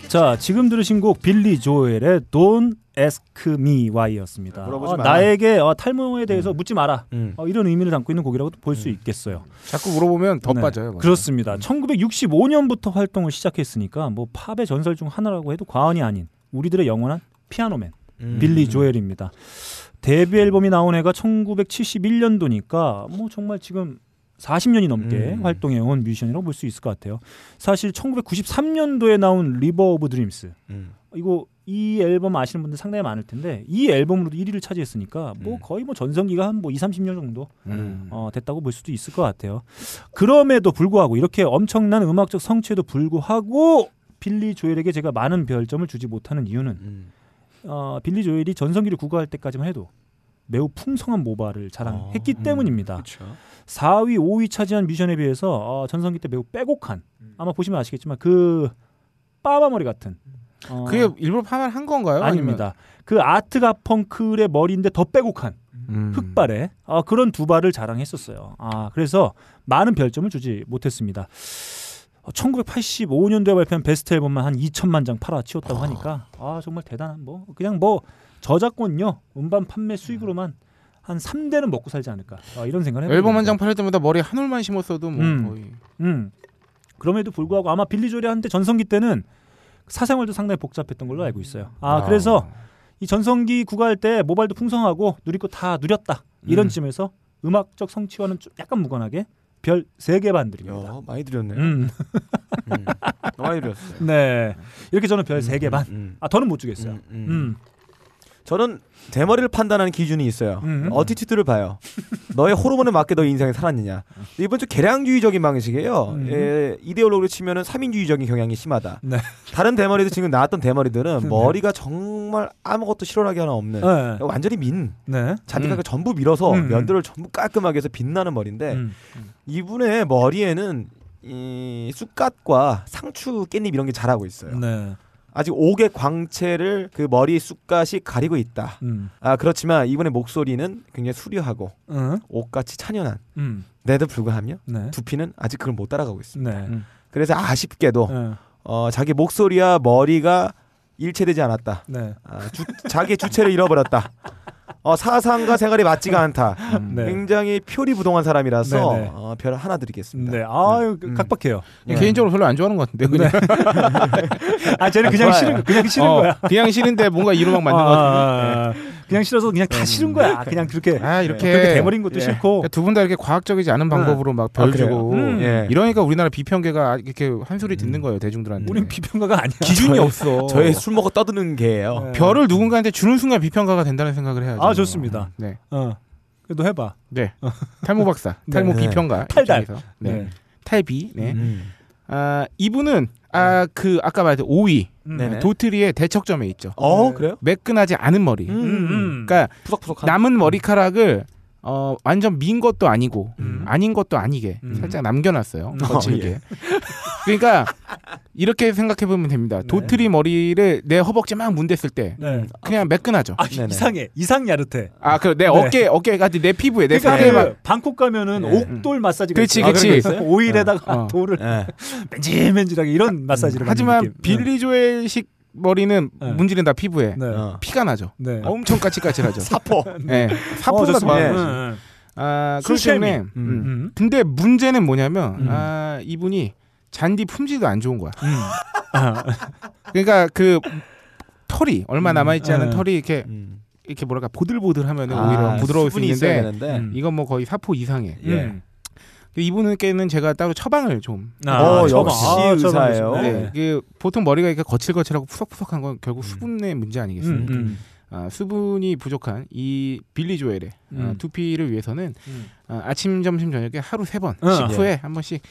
자 지금 들으신 곡 빌리 조엘의 Don't Ask Me Why였습니다.
물어보지
어. 나에게 어, 탈모에 대해서 묻지 마라.
음.
어, 이런 의미를 담고 있는 곡이라고 볼수 있겠어요.
자꾸 물어보면 더
네,
빠져요. 맞아요.
그렇습니다. 1965년부터 활동을 시작했으니까 뭐 팝의 전설 중 하나라고 해도 과언이 아닌 우리들의 영원한 피아노맨
음.
빌리 조엘입니다. 데뷔 앨범이 나온 해가 1971년도니까 뭐 정말 지금 40년이 넘게
음.
활동해 온 뮤지션이라고 볼 수 있을 것 같아요. 사실 1993년도에 나온 River of Dreams
음.
이거 이 앨범 아시는 분들 상당히 많을 텐데 이 앨범으로도 1위를 차지했으니까 뭐
음.
거의 뭐 전성기가 한뭐 2, 30년 정도
음.
어, 됐다고 볼 수도 있을 것 같아요. 그럼에도 불구하고 이렇게 엄청난 음악적 성취에도 불구하고 빌리 조엘에게 제가 많은 별점을 주지 못하는 이유는
음.
어, 빌리 조엘이 전성기를 구가할 때까지만 해도 매우 풍성한 모발을 자랑했기
어, 음,
때문입니다.
그렇죠.
4위, 5위 차지한 뮤지션에 비해서 어, 전성기 때 매우 빼곡한 아마 보시면 아시겠지만 그 빠바머리 같은 어,
그게 일부러 파마를 한 건가요?
아닙니다. 그 아트 가펑클의 머리인데 더 빼곡한
아니면- 음.
흑발에 아, 그런 두 발을 자랑했었어요. 아 그래서 많은 별점을 주지 못했습니다. 1985년도에 발표한 베스트 앨범만 한 2천만 장 팔아치웠다고 하니까 아 정말 대단한 뭐 그냥 뭐 저작권료 음반 판매 수익으로만 한 3대는 먹고 살지 않을까 아, 이런 생각을 해요.
앨범 한 장 팔을 때마다 머리 한 올만 심었어도 뭐
음.
거의
음. 그럼에도 불구하고 아마 빌리 조리 한때 전성기 때는 사생활도 상당히 복잡했던 걸로 알고 있어요. 아, 그래서 이 전성기 구가할 때 모발도 풍성하고 누릴 거 다 누렸다. 이런
음.
쯤에서 음악적 성취와는 좀 약간 무관하게 별 세 개 반 드립니다.
야, 많이 드렸네요.
음.
음. 많이 드렸어요.
네. 이렇게 저는 별 세 개 반.
음.
아, 더는 못 주겠어요.
음, 음.
음.
저는 대머리를 판단하는 기준이 있어요.
음.
어티튜드를 봐요. 너의 호르몬에 맞게 너의 인생이 살았느냐. 이번 주 계량주의적인 방식이에요.
음.
예, 이데올로기로 치면은 삼인주의적인 경향이 심하다.
네.
다른 대머리도 지금 나왔던 대머리들은 머리가 정말 아무것도 실오하게 하나 없는
네.
완전히 민
네.
잔디가 전부 밀어서
음.
면들을 전부 깔끔하게 해서 빛나는 머리인데
음.
이분의 머리에는 이 쑥갓과 상추 깻잎 이런 게 자라고 있어요.
네.
아직 옥의 광채를 그 머리 쑥갓이 가리고 있다.
음.
아 그렇지만 이분의 목소리는 굉장히 수려하고
음.
옥같이 찬연한
음.
내도 불구하며
네.
두피는 아직 그걸 못 따라가고 있습니다.
네.
음.
그래서 아쉽게도
네.
어, 자기 목소리와 머리가 일체되지 않았다.
네.
아, 주, 자기 주체를 잃어버렸다. 어, 사상과 생활이 맞지가 않다.
네.
굉장히 표리 부동한 사람이라서
네, 네.
어, 별 하나 드리겠습니다.
네. 아유,
음.
각박해요.
예, 개인적으로 별로 안 좋아하는 것 같은데 그냥
아, 쟤는 그냥
좋아요.
싫은 그냥 싫은
어,
거야.
그냥 싫은데 뭔가 이루막 맞는 것 같은데.
아, 아, 아. 그냥 싫어서 그냥 다 싫은 거야. 그냥 그렇게
아 이렇게
그렇게 돼버린 것도
예.
싫고.
두 분 다 이렇게 과학적이지 않은 방법으로 막별
아?
주고
음.
예.
이러니까 우리나라 비평계가 이렇게 한 소리 듣는 거예요 대중들한테.
우린 비평가가 아니야.
기준이 없어.
저희 술 먹고 떠드는 개예요.
네.
별을 누군가한테 주는 순간 비평가가 된다는 생각을 해야죠.
아, 좋습니다.
네,
어. 그래도 해봐.
네. 탈모 박사,
네.
탈모
네.
비평가
탈달.
네.
네.
탈비. 네.
음.
아 이분은 아 그 아까 말했던 5위
음.
네네.
도트리의 대척점에 있죠.
어
네.
그래요?
매끈하지 않은 머리.
음.
음.
그러니까
푸석푸석한.
남은 머리카락을 어 완전 민 것도 아니고
음.
아닌 것도 아니게
음.
살짝 남겨놨어요.
어,
거칠게.
예.
그러니까 이렇게 생각해 보면 됩니다. 도트리 머리를 내 허벅지 막 문댔을 때
네.
그냥 매끈하죠.
아,
네네.
이상해. 이상 야릇해.
아, 그내
네.
어깨 어깨가 내 피부에 내
그러니까
살에
그
막
방콕 가면은
네.
옥돌 마사지가
그렇지,
있어요.
그렇지.
아, 거 있어요? 오일에다가
어.
돌을
예.
맨질맨질하게 이런 마사지를
하지만. 빌리 조엘식 머리는
네.
문지른다 피부에
네. 네.
어.
피가 나죠.
네.
엄청 까칠까칠하죠.
사포.
네. 사포가
어, 네.
많아요.
네.
아, 그렇기. 때문에
음.
음.
음.
근데 문제는 뭐냐면
음.
아, 이분이 잔디 품질도 안 좋은 거야.
음. 아,
그러니까 그 털이 얼마 남아 있지 않은
네.
털이 이렇게
음.
이렇게 뭐랄까 보들보들하면
아,
오히려 부드러울 수 있는데.
음.
이건 뭐 거의 사포 이상해.
예.
음.
이분께는 제가 따로 처방을 좀
아,
어,
처방.
역시
아, 처방
의사예요.
좋습니다.
네. 그 보통 머리가 이렇게 거칠거칠하고 푸석푸석한 건 결국
음.
수분의 문제
음,
아니겠습니까?
음.
아, 수분이 부족한 이 빌리 조엘의 어,
음.
두피를 위해서는
음.
어, 아침, 점심, 저녁에 하루 세번
어.
식후에 한 번씩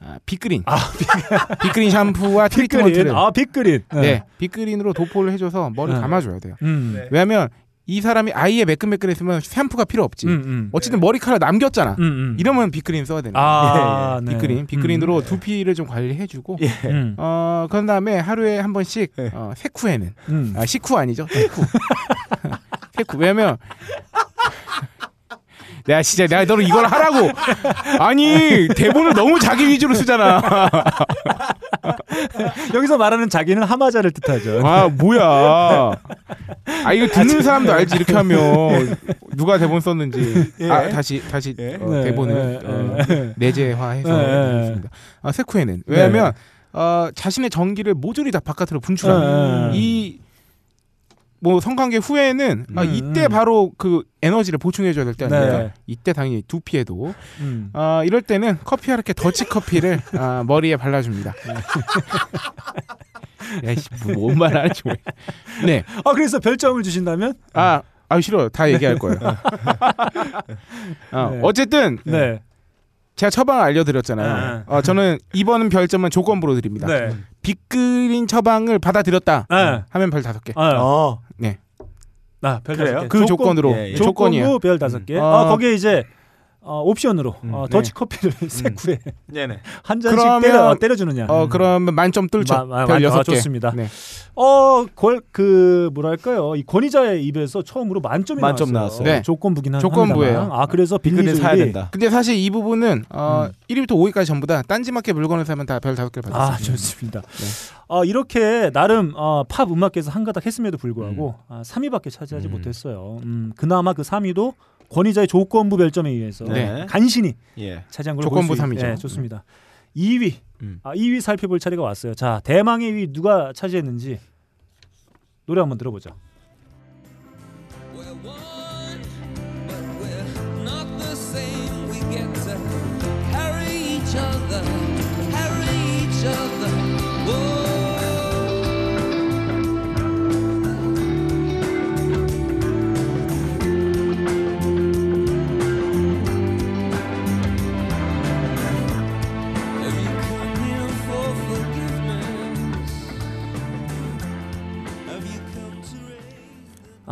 아, 빅그린, 빅그린 샴푸와
빅그린.
트리트먼트를
아, 빅그린.
네, 빅그린으로 도포를 해줘서 머리
네.
감아줘야 돼요.
음.
왜냐하면 이 사람이 아예 매끈매끈했으면 샴푸가 필요 없지.
음, 음.
어쨌든 머리카락 남겼잖아.
음, 음.
이러면 빅그린 써야 되는 거야.
아, 네.
빅그린, 빅그린으로
음.
두피를 좀 관리해주고,
예.
음.
어 그런 다음에 하루에 한 번씩
네.
어, 세쿠에는
음.
아 식후 아니죠? 세쿠. 세쿠 왜냐면 내가 진짜 내가 너를 이걸 하라고 아니 대본을 너무 자기 위주로 쓰잖아.
여기서 말하는 자기는 하마자를 뜻하죠.
아 뭐야? 아 이거 듣는 사람도 알지 이렇게 하면 누가 대본 썼는지. 아 다시 다시
예.
어,
네,
대본을
네,
어,
네.
내재화해서
네, 네.
아 세쿠에는 왜냐면 어, 자신의 전기를 모조리 다 바깥으로 분출하는
네.
이 뭐 성관계 후에는 아,
음,
이때
음.
바로 그 에너지를 보충해줘야 될 때 아닙니까?
네.
이때 당연히 두피에도
음.
아, 이럴 때는 커피 하르케 더치 커피를 아, 머리에 발라줍니다. 야이씨 뭔말 하는지 모르. 네.
아, 그래서 별점을 주신다면?
아, 아 싫어요. 다 얘기할 거예요. 어,
네.
어쨌든
네.
제가 처방을 알려드렸잖아요.
네.
어, 저는 이번 별점은 조건부로 드립니다.
네.
빅그린 처방을 받아들였다
네.
하면 별 다섯 개.
아,
어.
아, 별
그래요?
다섯 개.
그
조건-
조건으로
예, 예.
조건이에요.
조건부 별 다섯 개.
음.
아,
어.
거기에 이제 어, 옵션으로
음,
어,
네.
더치 커피를 세쿠에
네네.
한 잔씩
그러면-
때려 때려주느냐.
어 그러면 만점 뚫죠.
마- 마- 아,
개.
좋습니다.
네.
어, 걸, 그 뭐랄까요? 이 권위자의 입에서 처음으로 만점이
만점
나왔어요.
나왔어요.
네.
조건부긴 한
조건부예요.
아, 그래서
빅그린
빌리
사야 된다.
근데 사실 이 부분은 어
음.
1위부터 5위까지 전부 다 딴지마켓 물건을 사면 다 별 다섯 개를 수
아. 좋습니다.
네.
어, 이렇게 나름 어, 팝 음악계에서 한가닥 했음에도 불구하고 아, 3위밖에 차지하지
음.
못했어요. 음, 그나마 그 3위도 권위자의 조건부 별점에 의해서
네.
간신히
예.
차지한 걸로
조건부
볼수 있-
삼위죠.
네, 좋습니다. 2위.
음.
아, 2위 살펴볼 차례가 왔어요. 자, 대망의 2위 누가 차지했는지 노래 한번 들어보죠.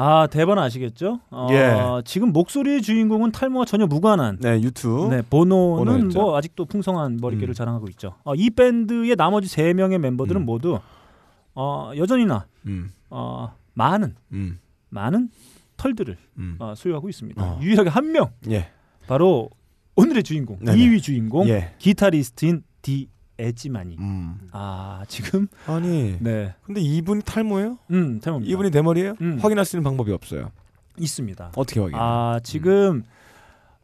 아, 대번 아시겠죠? 어,
예.
지금 목소리의 주인공은 탈모와 전혀 무관한
네, 유튜브.
네, 보노는. 뭐 아직도 풍성한 머릿결을
음.
자랑하고 있죠. 어, 이 밴드의 나머지 세 명의 멤버들은
음.
모두 어, 여전히나
음.
어, 많은
음.
많은 털들을
음.
어, 소유하고 있습니다.
어.
유일하게 한 명
예.
바로 오늘의 주인공,
네네.
2위 주인공
예.
기타리스트인 디 에지마니.
음.
아 지금
아니.
네,
근데 이분이 탈모예요?
음 탈모입니다.
이분이 대머리예요?
음.
확인할 수 있는 방법이 없어요.
있습니다.
어떻게 확인?
아 지금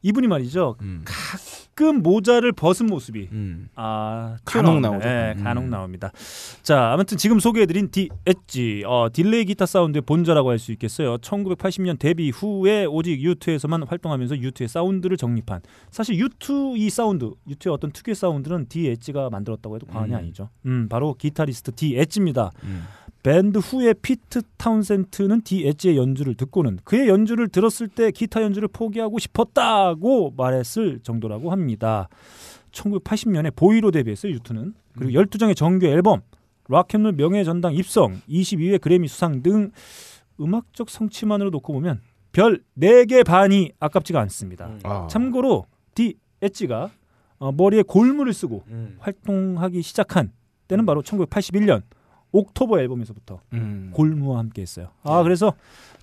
이분이 말이죠.
음.
가끔 모자를 벗은 모습이
음.
아
간혹. 나오죠.
예,
음.
간혹 나옵니다. 자, 아무튼 지금 소개해드린 디 엣지 어, delay 기타 사운드의 본좌라고 할 수 있겠어요. 1980년 데뷔 후에 오직 U2에서만 활동하면서 U2의 사운드를 정립한 사실 U2 이 사운드, U2의 어떤 특유의 사운드는 디 엣지가 만들었다고 해도 과언이
음.
아니죠. 음, 바로 기타리스트 디 엣지입니다.
음.
밴드 후의 피트 타운센트는 디 엣지의 연주를 듣고는 그의 연주를 들었을 때 기타 연주를 포기하고 싶었다고 말했을 정도라고 합니다. 1980년에 Boy로 데뷔했어요, 유투는. 그리고 12장의 정규 앨범, 락앤롤 명예전당 입성, 22회 그래미 수상 등 음악적 성취만으로 놓고 보면 별 4개 반이 아깝지가 않습니다.
음.
아.
참고로 디 엣지가 어, 머리에 골무를 쓰고
음.
활동하기 시작한 때는 바로 1981년 옥토버 앨범에서부터
음.
골무와 함께 했어요. 아 그래서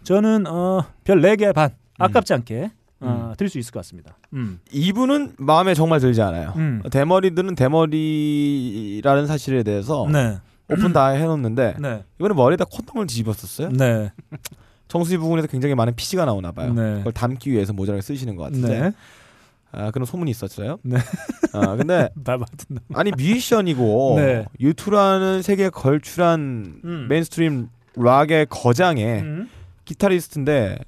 저는 어, 별 4개 반 아깝지 않게 어, 드릴 수 있을 것 같습니다. 음.
이분은 마음에 정말 들지 않아요.
음.
대머리들은 대머리라는 사실에 대해서
네.
오픈 다 해놓는데
네.
이번에 머리에다 콘돔을 뒤집었었어요.
네.
정수리 부분에서 굉장히 많은 피지가 나오나 봐요.
네.
그걸 담기 위해서 모자를 쓰시는 것 같은데
네.
아, 그런 소문이 있었어요.
네.
아, 근데 아니 뮤지션이고
네.
유투라는 세계의 걸출한
음.
mainstream 락의 거장의
음.
기타리스트인데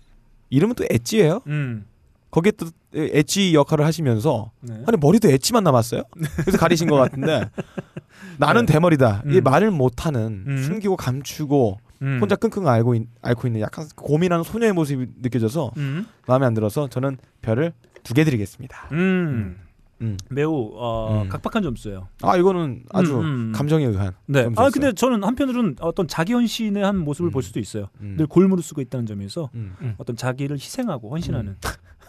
이름은 또 엣지예요.
음.
거기에 또 엣지 역할을 하시면서
네.
아니 머리도 edge만 남았어요. 그래서 가리신 것 같은데 나는
네.
대머리다. 이
음.
말을 못하는
음.
숨기고 감추고
음.
혼자 끙끙 앓고, 있, 앓고 있는 약간 고민하는 소녀의 모습이 느껴져서
음.
마음에 안 들어서 저는 별을 두개 드리겠습니다.
음.
음.
매우 어,
음.
각박한 점수예요.
아 이거는 아주
음, 음.
감정에 의한.
네.
점수였어요.
아 근데 저는 한편으로는 어떤 자기 헌신의 한 모습을
음.
볼 수도 있어요.
음.
늘 골무를 쓰고 있다는 점에서
음.
어떤 자기를 희생하고 헌신하는.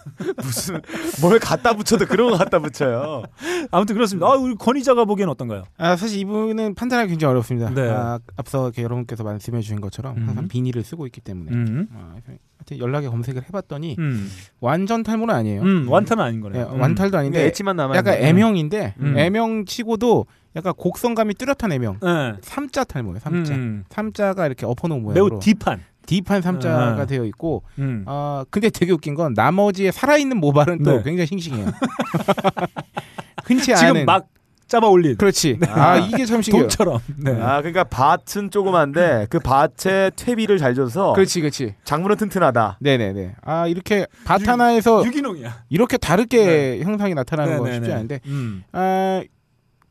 무슨 뭘 갖다 붙여도 그런 거 갖다 붙여요.
아무튼 그렇습니다. 아 우리 권위자가 보기엔 어떤가요?
아, 사실 이분은 판단하기 굉장히 어렵습니다.
네.
아, 앞서 이렇게 여러분께서 말씀해 주신 것처럼
음.
항상 비닐을 쓰고 있기 때문에
음.
아, 하여튼 연락에 검색을 해봤더니
음.
완전 탈모는 아니에요.
음. 완탄은 아닌
예,
거네요. 음.
완탈도 아닌데
엣지만 남아.
약간 M형인데
음.
M형치고도 약간 곡성감이 뚜렷한 M형.
네.
삼자 탈모예요. 삼자.
음.
삼자가 이렇게 엎어놓은 모양으로
매우 딥한.
딥한 삼자가
아.
되어 있고
음.
아 근데 되게 웃긴 건 나머지의 살아있는 모발은 또
네.
굉장히 싱싱해요. 흔치
지금
않은
막 잡아 올린
그렇지. 아 이게 참 신기해요.
돈처럼. 네.
아 그러니까 밭은 조그만데 그 밭에 퇴비를 잘 줘서
그렇지, 그렇지.
작물은 튼튼하다.
네네네. 아 이렇게 밭 하나에서
유기농이야.
이렇게 다르게 형상이 나타나는 건
네,
쉽지
네, 네.
않은데
음.
아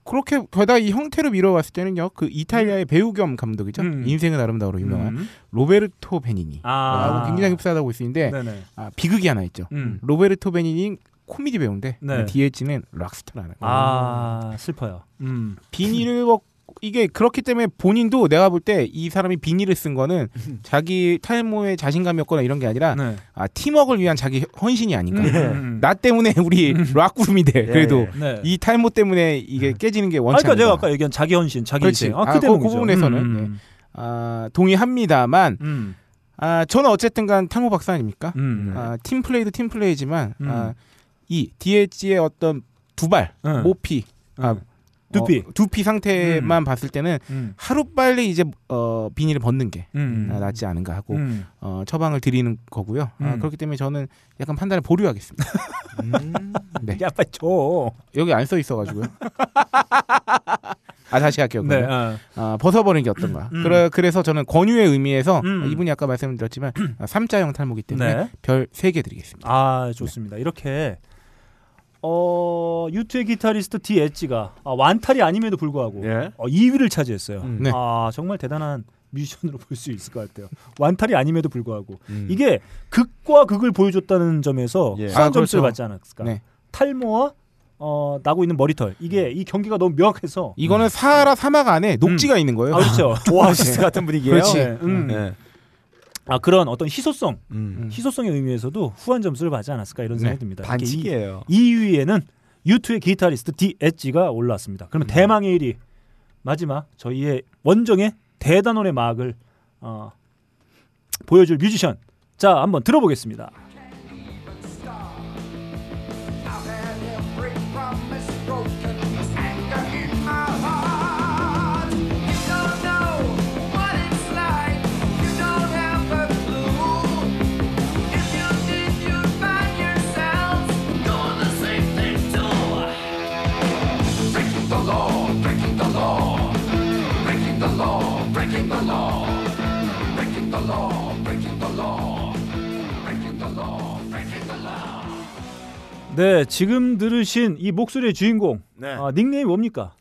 그렇게 게다가 이 형태로 미뤄봤을 때는요 그 이탈리아의 배우 겸 감독이죠
음.
인생은 아름다워로 유명한
음.
로베르토 베니니
아.
굉장히 흡사하다고 볼 수 있는데
네네.
아, 비극이 하나 있죠
음.
로베르토 베니니 코미디 배우인데
네.
DH는 락스타라는.
아 슬퍼요. 음.
비닐을 먹 이게 그렇기 때문에 본인도 내가 볼 때 이 사람이 비닐을 쓴 거는 자기 탈모에 자신감이었거나 이런 게 아니라
네.
아 팀워크를 위한 자기 헌신이 아닌가.
음.
나 때문에 우리 락 그룹이 돼. 그래도
예.
네.
이 탈모 때문에 이게 깨지는 게
아,
원치
그러니까 내가
않다.
아까 얘기한 자기 헌신, 자기
그렇지.
아,
아,
그
그-
대목이죠.
그 부분에서는,
음,
아, 동의합니다만
음,
아, 저는 어쨌든간 탈모 박사 아닙니까?
음,
아, 팀 플레이도 팀 플레이지만
음.
아, 이 DH의 어떤 두발,
음.
모피, 아,
음. 두피.
어, 두피 상태만 봤을 때는
음,
하루 빨리 이제 어, 비닐을 벗는 게
음,
아, 낫지 않은가 하고
음.
어, 처방을 드리는 거고요. 아,
음.
그렇기 때문에 저는 약간 판단을 보류하겠습니다. 네.
야, 빨리 줘.
여기 안 써 있어가지고요. 아 다시 할게요.
네.
그러면.
아,
아, 벗어버리는 게 어떤가.
음.
그래, 그래서 저는 권유의 의미에서
음.
이분이 아까 말씀드렸지만 아, 삼자형 탈모기 때문에
네.
별세 개 드리겠습니다.
아, 좋습니다. 이렇게 어, 유투의 기타리스트 디 엣지가 아, 완탈이 아님에도 불구하고
예.
어, 2위를 차지했어요.
음.
네.
아, 정말 대단한 뮤지션으로 볼 수 있을 것 같아요. 완탈이 아님에도 불구하고
음.
이게 극과 극을 보여줬다는 점에서
예.
수한
아,
점수를
그렇죠.
받지 않았을까?
네.
탈모와 어, 나고 있는 머리털 이게 이 경기가 너무 명확해서
이거는 사하라 사막 안에 녹지가 있는 거예요.
아, 그렇죠.
오아시스 같은 분위기예요.
그렇지.
네, 음.
네.
아 그런 어떤 희소성,
음.
희소성의 의미에서도 후한 점수를 받지 않았을까 이런 생각이
네,
듭니다.
반칙이에요.
2위에는 유투의 기타리스트 디 엣지가 올라왔습니다. 그러면 대망의 1위 마지막 저희의 원정의 대단원의 막을 어, 보여줄 뮤지션 자 한번 들어보겠습니다. 네, 지금 들으신 이 목소리의 주인공
네.
아, 닉네임 뭡니까?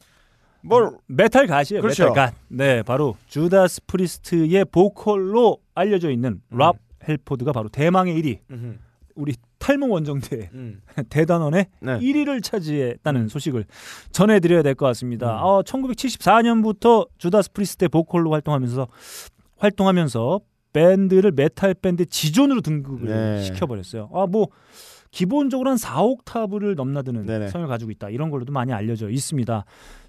뭘
Metal God이에요.
그렇죠.
Metal God. 네, 바로 Judas Priest의 보컬로 알려져 있는 랍 음. 헬포드가 바로 대망의 1위.
음흠.
우리 탈모 원정대
음.
대단원의
네.
1위를 차지했다는 소식을 전해드려야 될 것 같습니다.
음.
어, 1974년부터 Judas Priest의 보컬로 활동하면서 활동하면서 밴드를 메탈 밴드 지존으로 등극을
네.
시켜버렸어요. 아 뭐 기본적으로 한 4옥타브를 넘나드는
네네.
성을 가지고 있다 이런 걸로도 많이 알려져 있습니다.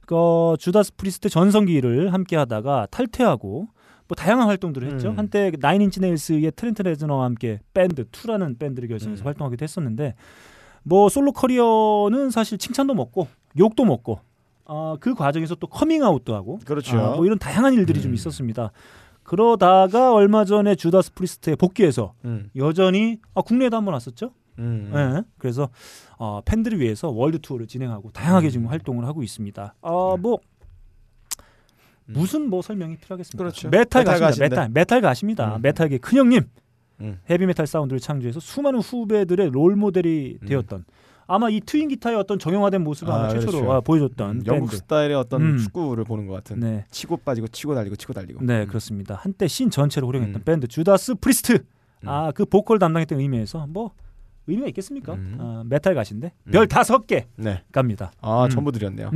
그 Judas Priest 전성기를 함께하다가 탈퇴하고 뭐 다양한 활동들을 했죠.
음.
한때 Nine Inch Nails의 트렌트 레즈너와 함께 밴드 Two라는 밴드를 결성해서
음.
활동하기도 했었는데 뭐 솔로 커리어는 사실 칭찬도 먹고 욕도 먹고 아, 그 과정에서 또 커밍아웃도 하고
그렇죠.
아, 뭐 이런 다양한 일들이 좀
음.
있었습니다. 그러다가 얼마 전에 Judas Priest에 복귀해서
음.
여전히 아, 국내에도 한번 왔었죠.
음.
예. 그래서 어, 팬들을 위해서 월드 투어를 진행하고 다양하게
음.
지금 활동을 하고 있습니다. 어, 뭐
음.
무슨 뭐 설명이 필요하겠습니까?
그렇죠. Metal Metal
God입니다. Metal Metal God입니다.
음.
메탈계 큰 형님.
음.
헤비메탈 사운드를 창조해서 수많은 후배들의 롤 모델이
음.
되었던 아마 이 twin 기타의 어떤 정형화된 모습을
아,
아마 최초로
그렇죠.
아, 보여줬던
음, 영국
밴드.
스타일의 어떤
음.
축구를 보는 것 같은
네.
치고 빠지고 치고 달리고 치고 달리고
네,
음.
그렇습니다. 한때 신 전체를 호령했던
음.
밴드 Judas Priest.
음.
아, 그 보컬 담당했던 의미에서 뭐 의미가 있겠습니까?
음.
아, Metal God인데
음.
별 다섯 개
네.
갑니다.
아
음.
전부 드렸네요.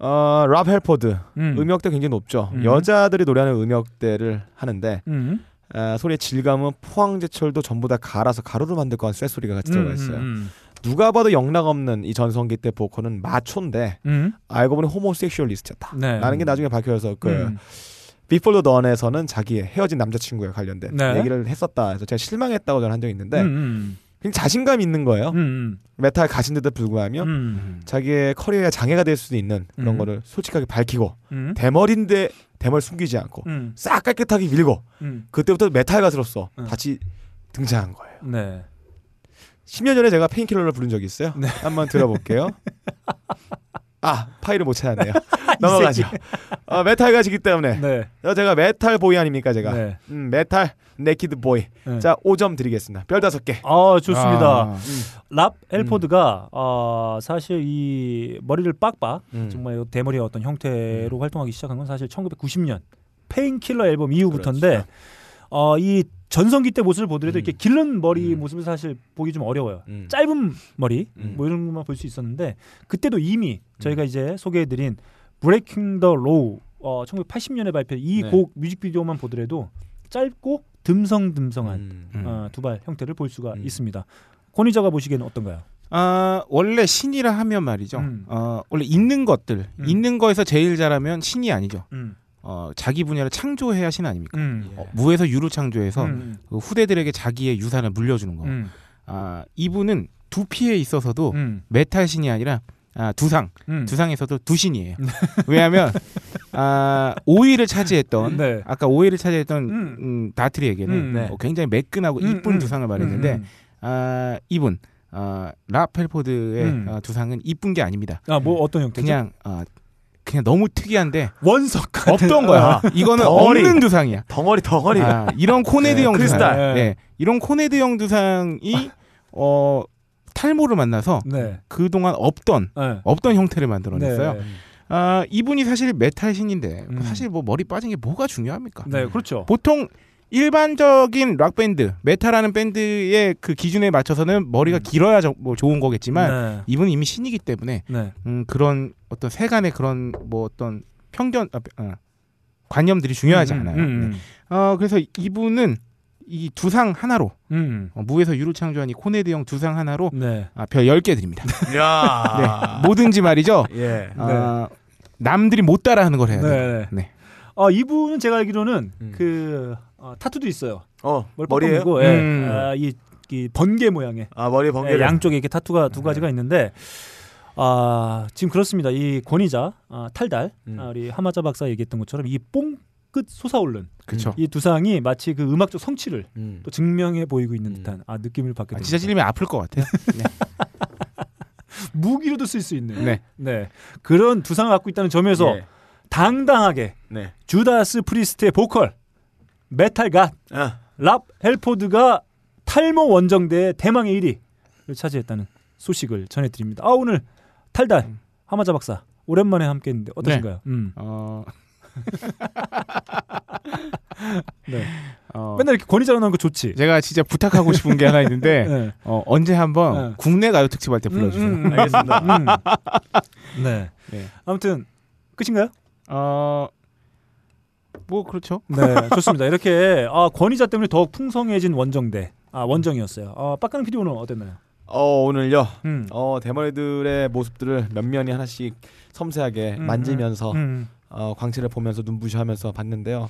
음.
어, 랍 헬포드
음.
음역대 굉장히 높죠.
음.
여자들이 노래하는 음역대를 하는데
음.
아, 소리의 질감은 포항제철도 전부 다 갈아서 가루로 만들 것 같은 쇠소리가 같이 들어가 있어요.
음.
누가 봐도 영락 없는 이 전성기 때 보컬은 마초인데
음.
알고 보니 homosexualist였다.
네.
라는 게 나중에 밝혀져서 그
음.
Before the Dawn에서는 자기의 헤어진 남자친구에 관련된
네.
얘기를 했었다. 해서 제가 실망했다고 저는 한 적이 있는데
음.
굉장히 자신감 있는 거예요.
음.
Metal God인데도 불구하며
음.
자기의 커리어에 장애가 될 수도 있는 그런
음.
거를 솔직하게 밝히고
음.
대머리인데 대머리 숨기지 않고
음.
싹 깨끗하게 밀고
음.
그때부터 메탈 가수로서
음.
다시 등장한 거예요.
네.
10년 전에 제가 Painkiller를 부른 적이 있어요.
네.
한번 들어볼게요. 아 파일을 못 찾았네요. 넘어가죠. 어, Metal God이기 때문에
네.
어, 제가 metal boy 아닙니까 제가.
네.
음, 메탈 naked boy.
네.
자 5점 드리겠습니다. 별 다섯 개.
아, 좋습니다.
아,
랍 헬포드가 어, 사실 이 머리를 빡빡
음.
정말 대머리의 어떤 형태로 활동하기 시작한 건 사실 1990년 Painkiller 앨범 이후부터인데
그렇죠.
어, 이 전성기 때 모습을 보더라도
음.
이렇게 길른 머리
음.
모습을 사실 보기 좀 어려워요.
음.
짧은 머리
음.
뭐 이런 것만 볼 수 있었는데 그때도 이미 저희가 이제 소개해드린 Breaking the Law 어, 1980년에 발표 이
네.
곡 뮤직비디오만 보더라도 짧고 듬성듬성한
음.
음.
어, 두발 형태를 볼 수가
음.
있습니다. 권위자가 보시기에는 어떤가요?
아, 원래 신이라 하면 말이죠.
음.
어, 원래 있는 것들,
음.
있는 거에서 제일 잘하면 신이 아니죠.
음.
어, 자기 분야를 창조해야 신 아닙니까?
음.
어, 무에서 유로 창조해서
음.
그 후대들에게 자기의 유산을 물려주는 거.
음.
아, 이분은 두피에 있어서도
음.
메탈 신이 아니라 아, 두상,
음.
두상에서도 두신이에요. 왜냐하면 아, 5위를 차지했던
네.
아까 5위를 차지했던
음.
음, 다트리에게는
음, 네.
어, 굉장히 매끈하고
음,
이쁜
음.
두상을 말했는데
음.
아, 이분 아, 랍 헬포드의
음.
어, 두상은 이쁜 게 아닙니다.
아, 뭐 어떤 형태죠?
그냥 아, 그냥 너무 특이한데
원석 같은
없던 거야. 이거는
덩어리.
없는 두상이야.
덩어리 덩어리.
아, 이런 conehead형
네,
두상,
크리스탈.
네, 이런 conehead 형 두상이 어, 탈모를 만나서
네.
그 동안 없던
네.
없던 형태를 만들어냈어요.
네.
아 이분이 사실 메탈 신인데
음.
사실 뭐 머리 빠진 게 뭐가 중요합니까?
네, 그렇죠.
보통 일반적인 락 밴드, 메탈하는 밴드의 그 기준에 맞춰서는 머리가 길어야 저- 뭐 좋은 거겠지만
네.
이분은 이미 신이기 때문에
네.
음, 그런 어떤 세간의 그런 뭐 어떤 편견, 아, 어, 관념들이 중요하지
음,
않아요.
음,
네. 어 그래서 이분은 이 두상 하나로
음.
어, 무에서 유로 창조한 이 conehead 형 두상 하나로
네.
아, 별 10개 드립니다.
야.
네. 뭐든지 말이죠.
예.
아, 남들이 못 따라하는 걸 해야 돼요.
네.
네.
아, 이분은 제가 알기로는
음.
그 어, 타투도 있어요.
어
머리
머리에요?
고 예.
음.
아, 이, 이 번개 모양의
아 머리
예,
번개를.
양쪽에 이렇게 타투가 두
네.
가지가 있는데 아, 지금 그렇습니다. 이 권위자 아, 탈달
음.
아, 우리 하마자 박사 얘기했던 것처럼 이 뽕 끝 솟아오른
그렇죠.
이 두상이 마치 그 음악적 성취를
음.
또 증명해 보이고 있는
음.
듯한 아, 느낌을 받게
아,
됩니다.
진짜 찔리면 아플 것 같아요. 네.
무기로도 쓸 수 있는
네.
네. 그런 두상을 갖고 있다는 점에서
예.
당당하게
네.
Judas Priest의 보컬 Metal God
아.
랍 헬포드가 탈모 원정대의 대망의 1위를 차지했다는 소식을 전해드립니다. 아 오늘 탈달
음.
하마자 박사 오랜만에 함께했는데 어떠신가요? 음.
어,
네.
어,
맨날 이렇게 권위 자랑하는 거 좋지.
제가 진짜 부탁하고 싶은 게 하나 있는데
네.
어, 언제 한번
네.
국내 가요 특집 할 때 불러주세요.
음, 음, 음.
알겠습니다.
음. 네.
네.
아무튼 끝인가요?
어, 뭐 그렇죠.
네, 좋습니다. 이렇게 아, 권위자 때문에 더욱 풍성해진 원정대. 아, 원정이었어요. 아, 빡가는 PD오는 어땠나요?
어 오늘요.
음.
어 대머리들의 모습들을 면면이 하나씩 섬세하게
음,
만지면서
음.
어, 광채를 보면서 눈부셔하면서 봤는데요.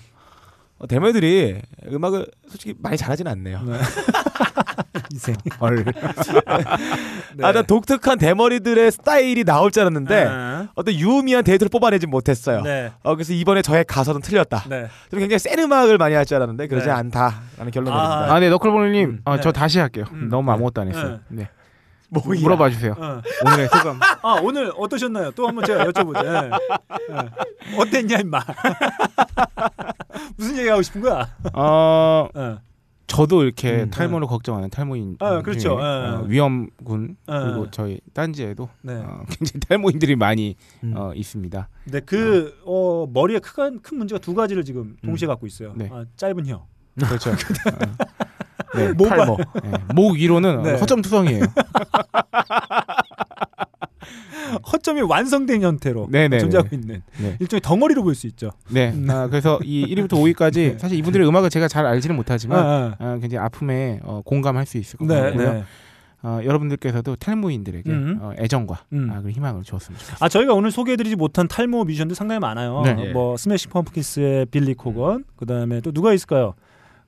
어, 대머리들이 음악을 솔직히 많이 잘하진 않네요.
네. 이생.
헐.
네.
아, 나 독특한 대머리들의 스타일이 나올 줄 알았는데
아,
어떤 유의미한 데이터를 뽑아내지 못했어요.
네.
어, 그래서 이번에 저의 가설은 틀렸다.
네.
좀 굉장히 센 음악을 많이 할 줄 알았는데 그러지
네.
않다라는 결론을
아,
내립니다.
아, 네, 너클볼님,
음,
어,
네.
저 다시 할게요.
음,
너무
네.
아무것도 안 했어요. 네.
뭐야.
물어봐 주세요.
어.
오늘의 소감.
아, 오늘 어떠셨나요? 또 한번 제가 여쭤보죠. 네. 네. 어땠냐, 임마. 무슨 얘기 하고 싶은 거야?
어,
어.
저도 이렇게
음,
탈모를 걱정 하는 탈모인
아, 그렇죠. 예.
어, 위험군
예.
그리고 저희 딴지에도
네.
어, 굉장히 탈모인들이 많이
음.
어, 있습니다.
근데 그 어, 머리에 큰, 큰 문제가 두 가지를 지금 동시에 갖고 있어요.
네.
아, 짧은 혀.
그렇죠. 어. 네. 탈모. 네, 목 위로는
네.
허점투성이에요.
허점이 완성된 형태로
네네네.
존재하고 있는
네.
일종의 덩어리로 보일 수 있죠.
네. 아, 그래서 이 1위부터 5위까지 사실 이분들의 음악을 제가 잘 알지는 못하지만
아, 아.
어, 굉장히 아픔에 어, 공감할 수 있을 것
네,
같고요.
네.
어, 여러분들께서도 탈모인들에게
음.
어, 애정과
음.
아, 그리고 희망을 주었으면 좋겠습니다.
아 저희가 오늘 소개해드리지 못한 탈모 뮤지션들 상당히 많아요.
네.
어, 뭐 스매싱 펌프킨스의 빌리 코건, 그다음에 또 누가 있을까요?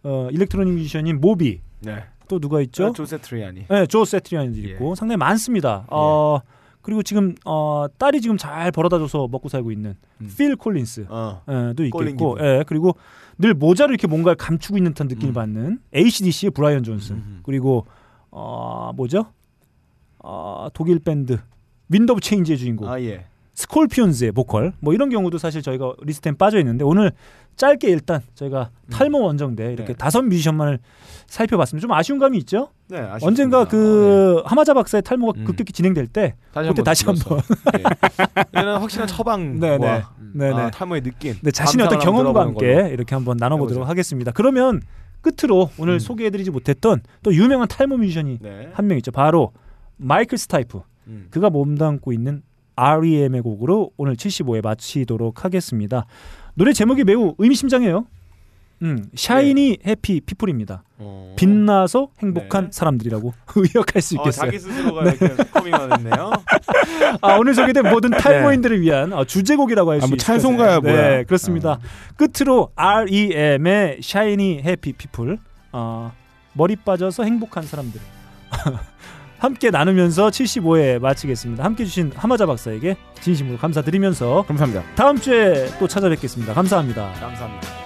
어, 일렉트로닉 뮤지션인 모비,
네.
또 누가 있죠?
조 새트리아니.
네, 조 새트리아니
예.
있고 상당히 많습니다. 어, 그리고 지금 어, 딸이 지금 잘 벌어다줘서 먹고 살고 있는
음.
필 콜린스.
어.
예, 도 있겠고. 예, 그리고 늘 모자를 이렇게 뭔가를 감추고 있는 듯한 느낌을
음.
받는 ACDC의 브라이언 존슨,
음.
그리고 어 뭐죠? 어, 독일 밴드 Wind of Change의 주인공
아 예.
스콜피온즈의 보컬, 뭐 이런 경우도 사실 저희가 리스트에 빠져 있는데 오늘 짧게 일단 저희가 탈모 원정대 이렇게
네.
다섯 뮤지션만을 살펴봤습니다. 좀 아쉬운 감이 있죠?
네. 아쉽습니다.
언젠가 그 하마자 박사의 탈모가
음.
급격히 진행될 때
다시
그때
한번
다시. 한번
네. 확실한 처방.
네, 네.
와,
네, 네.
아, 탈모의 느낌.
네, 자신의 어떤 경험과 함께 이렇게 한번 나눠보도록
해보죠.
하겠습니다. 그러면 끝으로 오늘
음.
소개해드리지 못했던 또 유명한 탈모 뮤지션이
걸로. 네.
한명 있죠. 바로 마이클 스타이프.
음.
그가 몸담고 있는 REM의 곡으로 오늘 75회 마치도록 하겠습니다. 노래 제목이 매우 의미심장해요. 음, Shiny Happy People입니다.
어.
빛나서 행복한
네.
사람들이라고 의역할 수
어,
있겠어요.
자기 스스로가 이렇게 커밍아웃했네요.
아, 오늘 소개된 모든 탈모인들을 위한 어, 주제곡이라고 할수
아,
뭐것 같아요.
뭐야.
네, 그렇습니다. 끝으로 REM의 샤이니 해피 피플 어, 머리 빠져서 행복한 사람들 함께 나누면서 75회 마치겠습니다. 함께 해주신 하마자 박사에게 진심으로 감사드리면서
감사합니다.
다음 주에 또 찾아뵙겠습니다. 감사합니다.
감사합니다.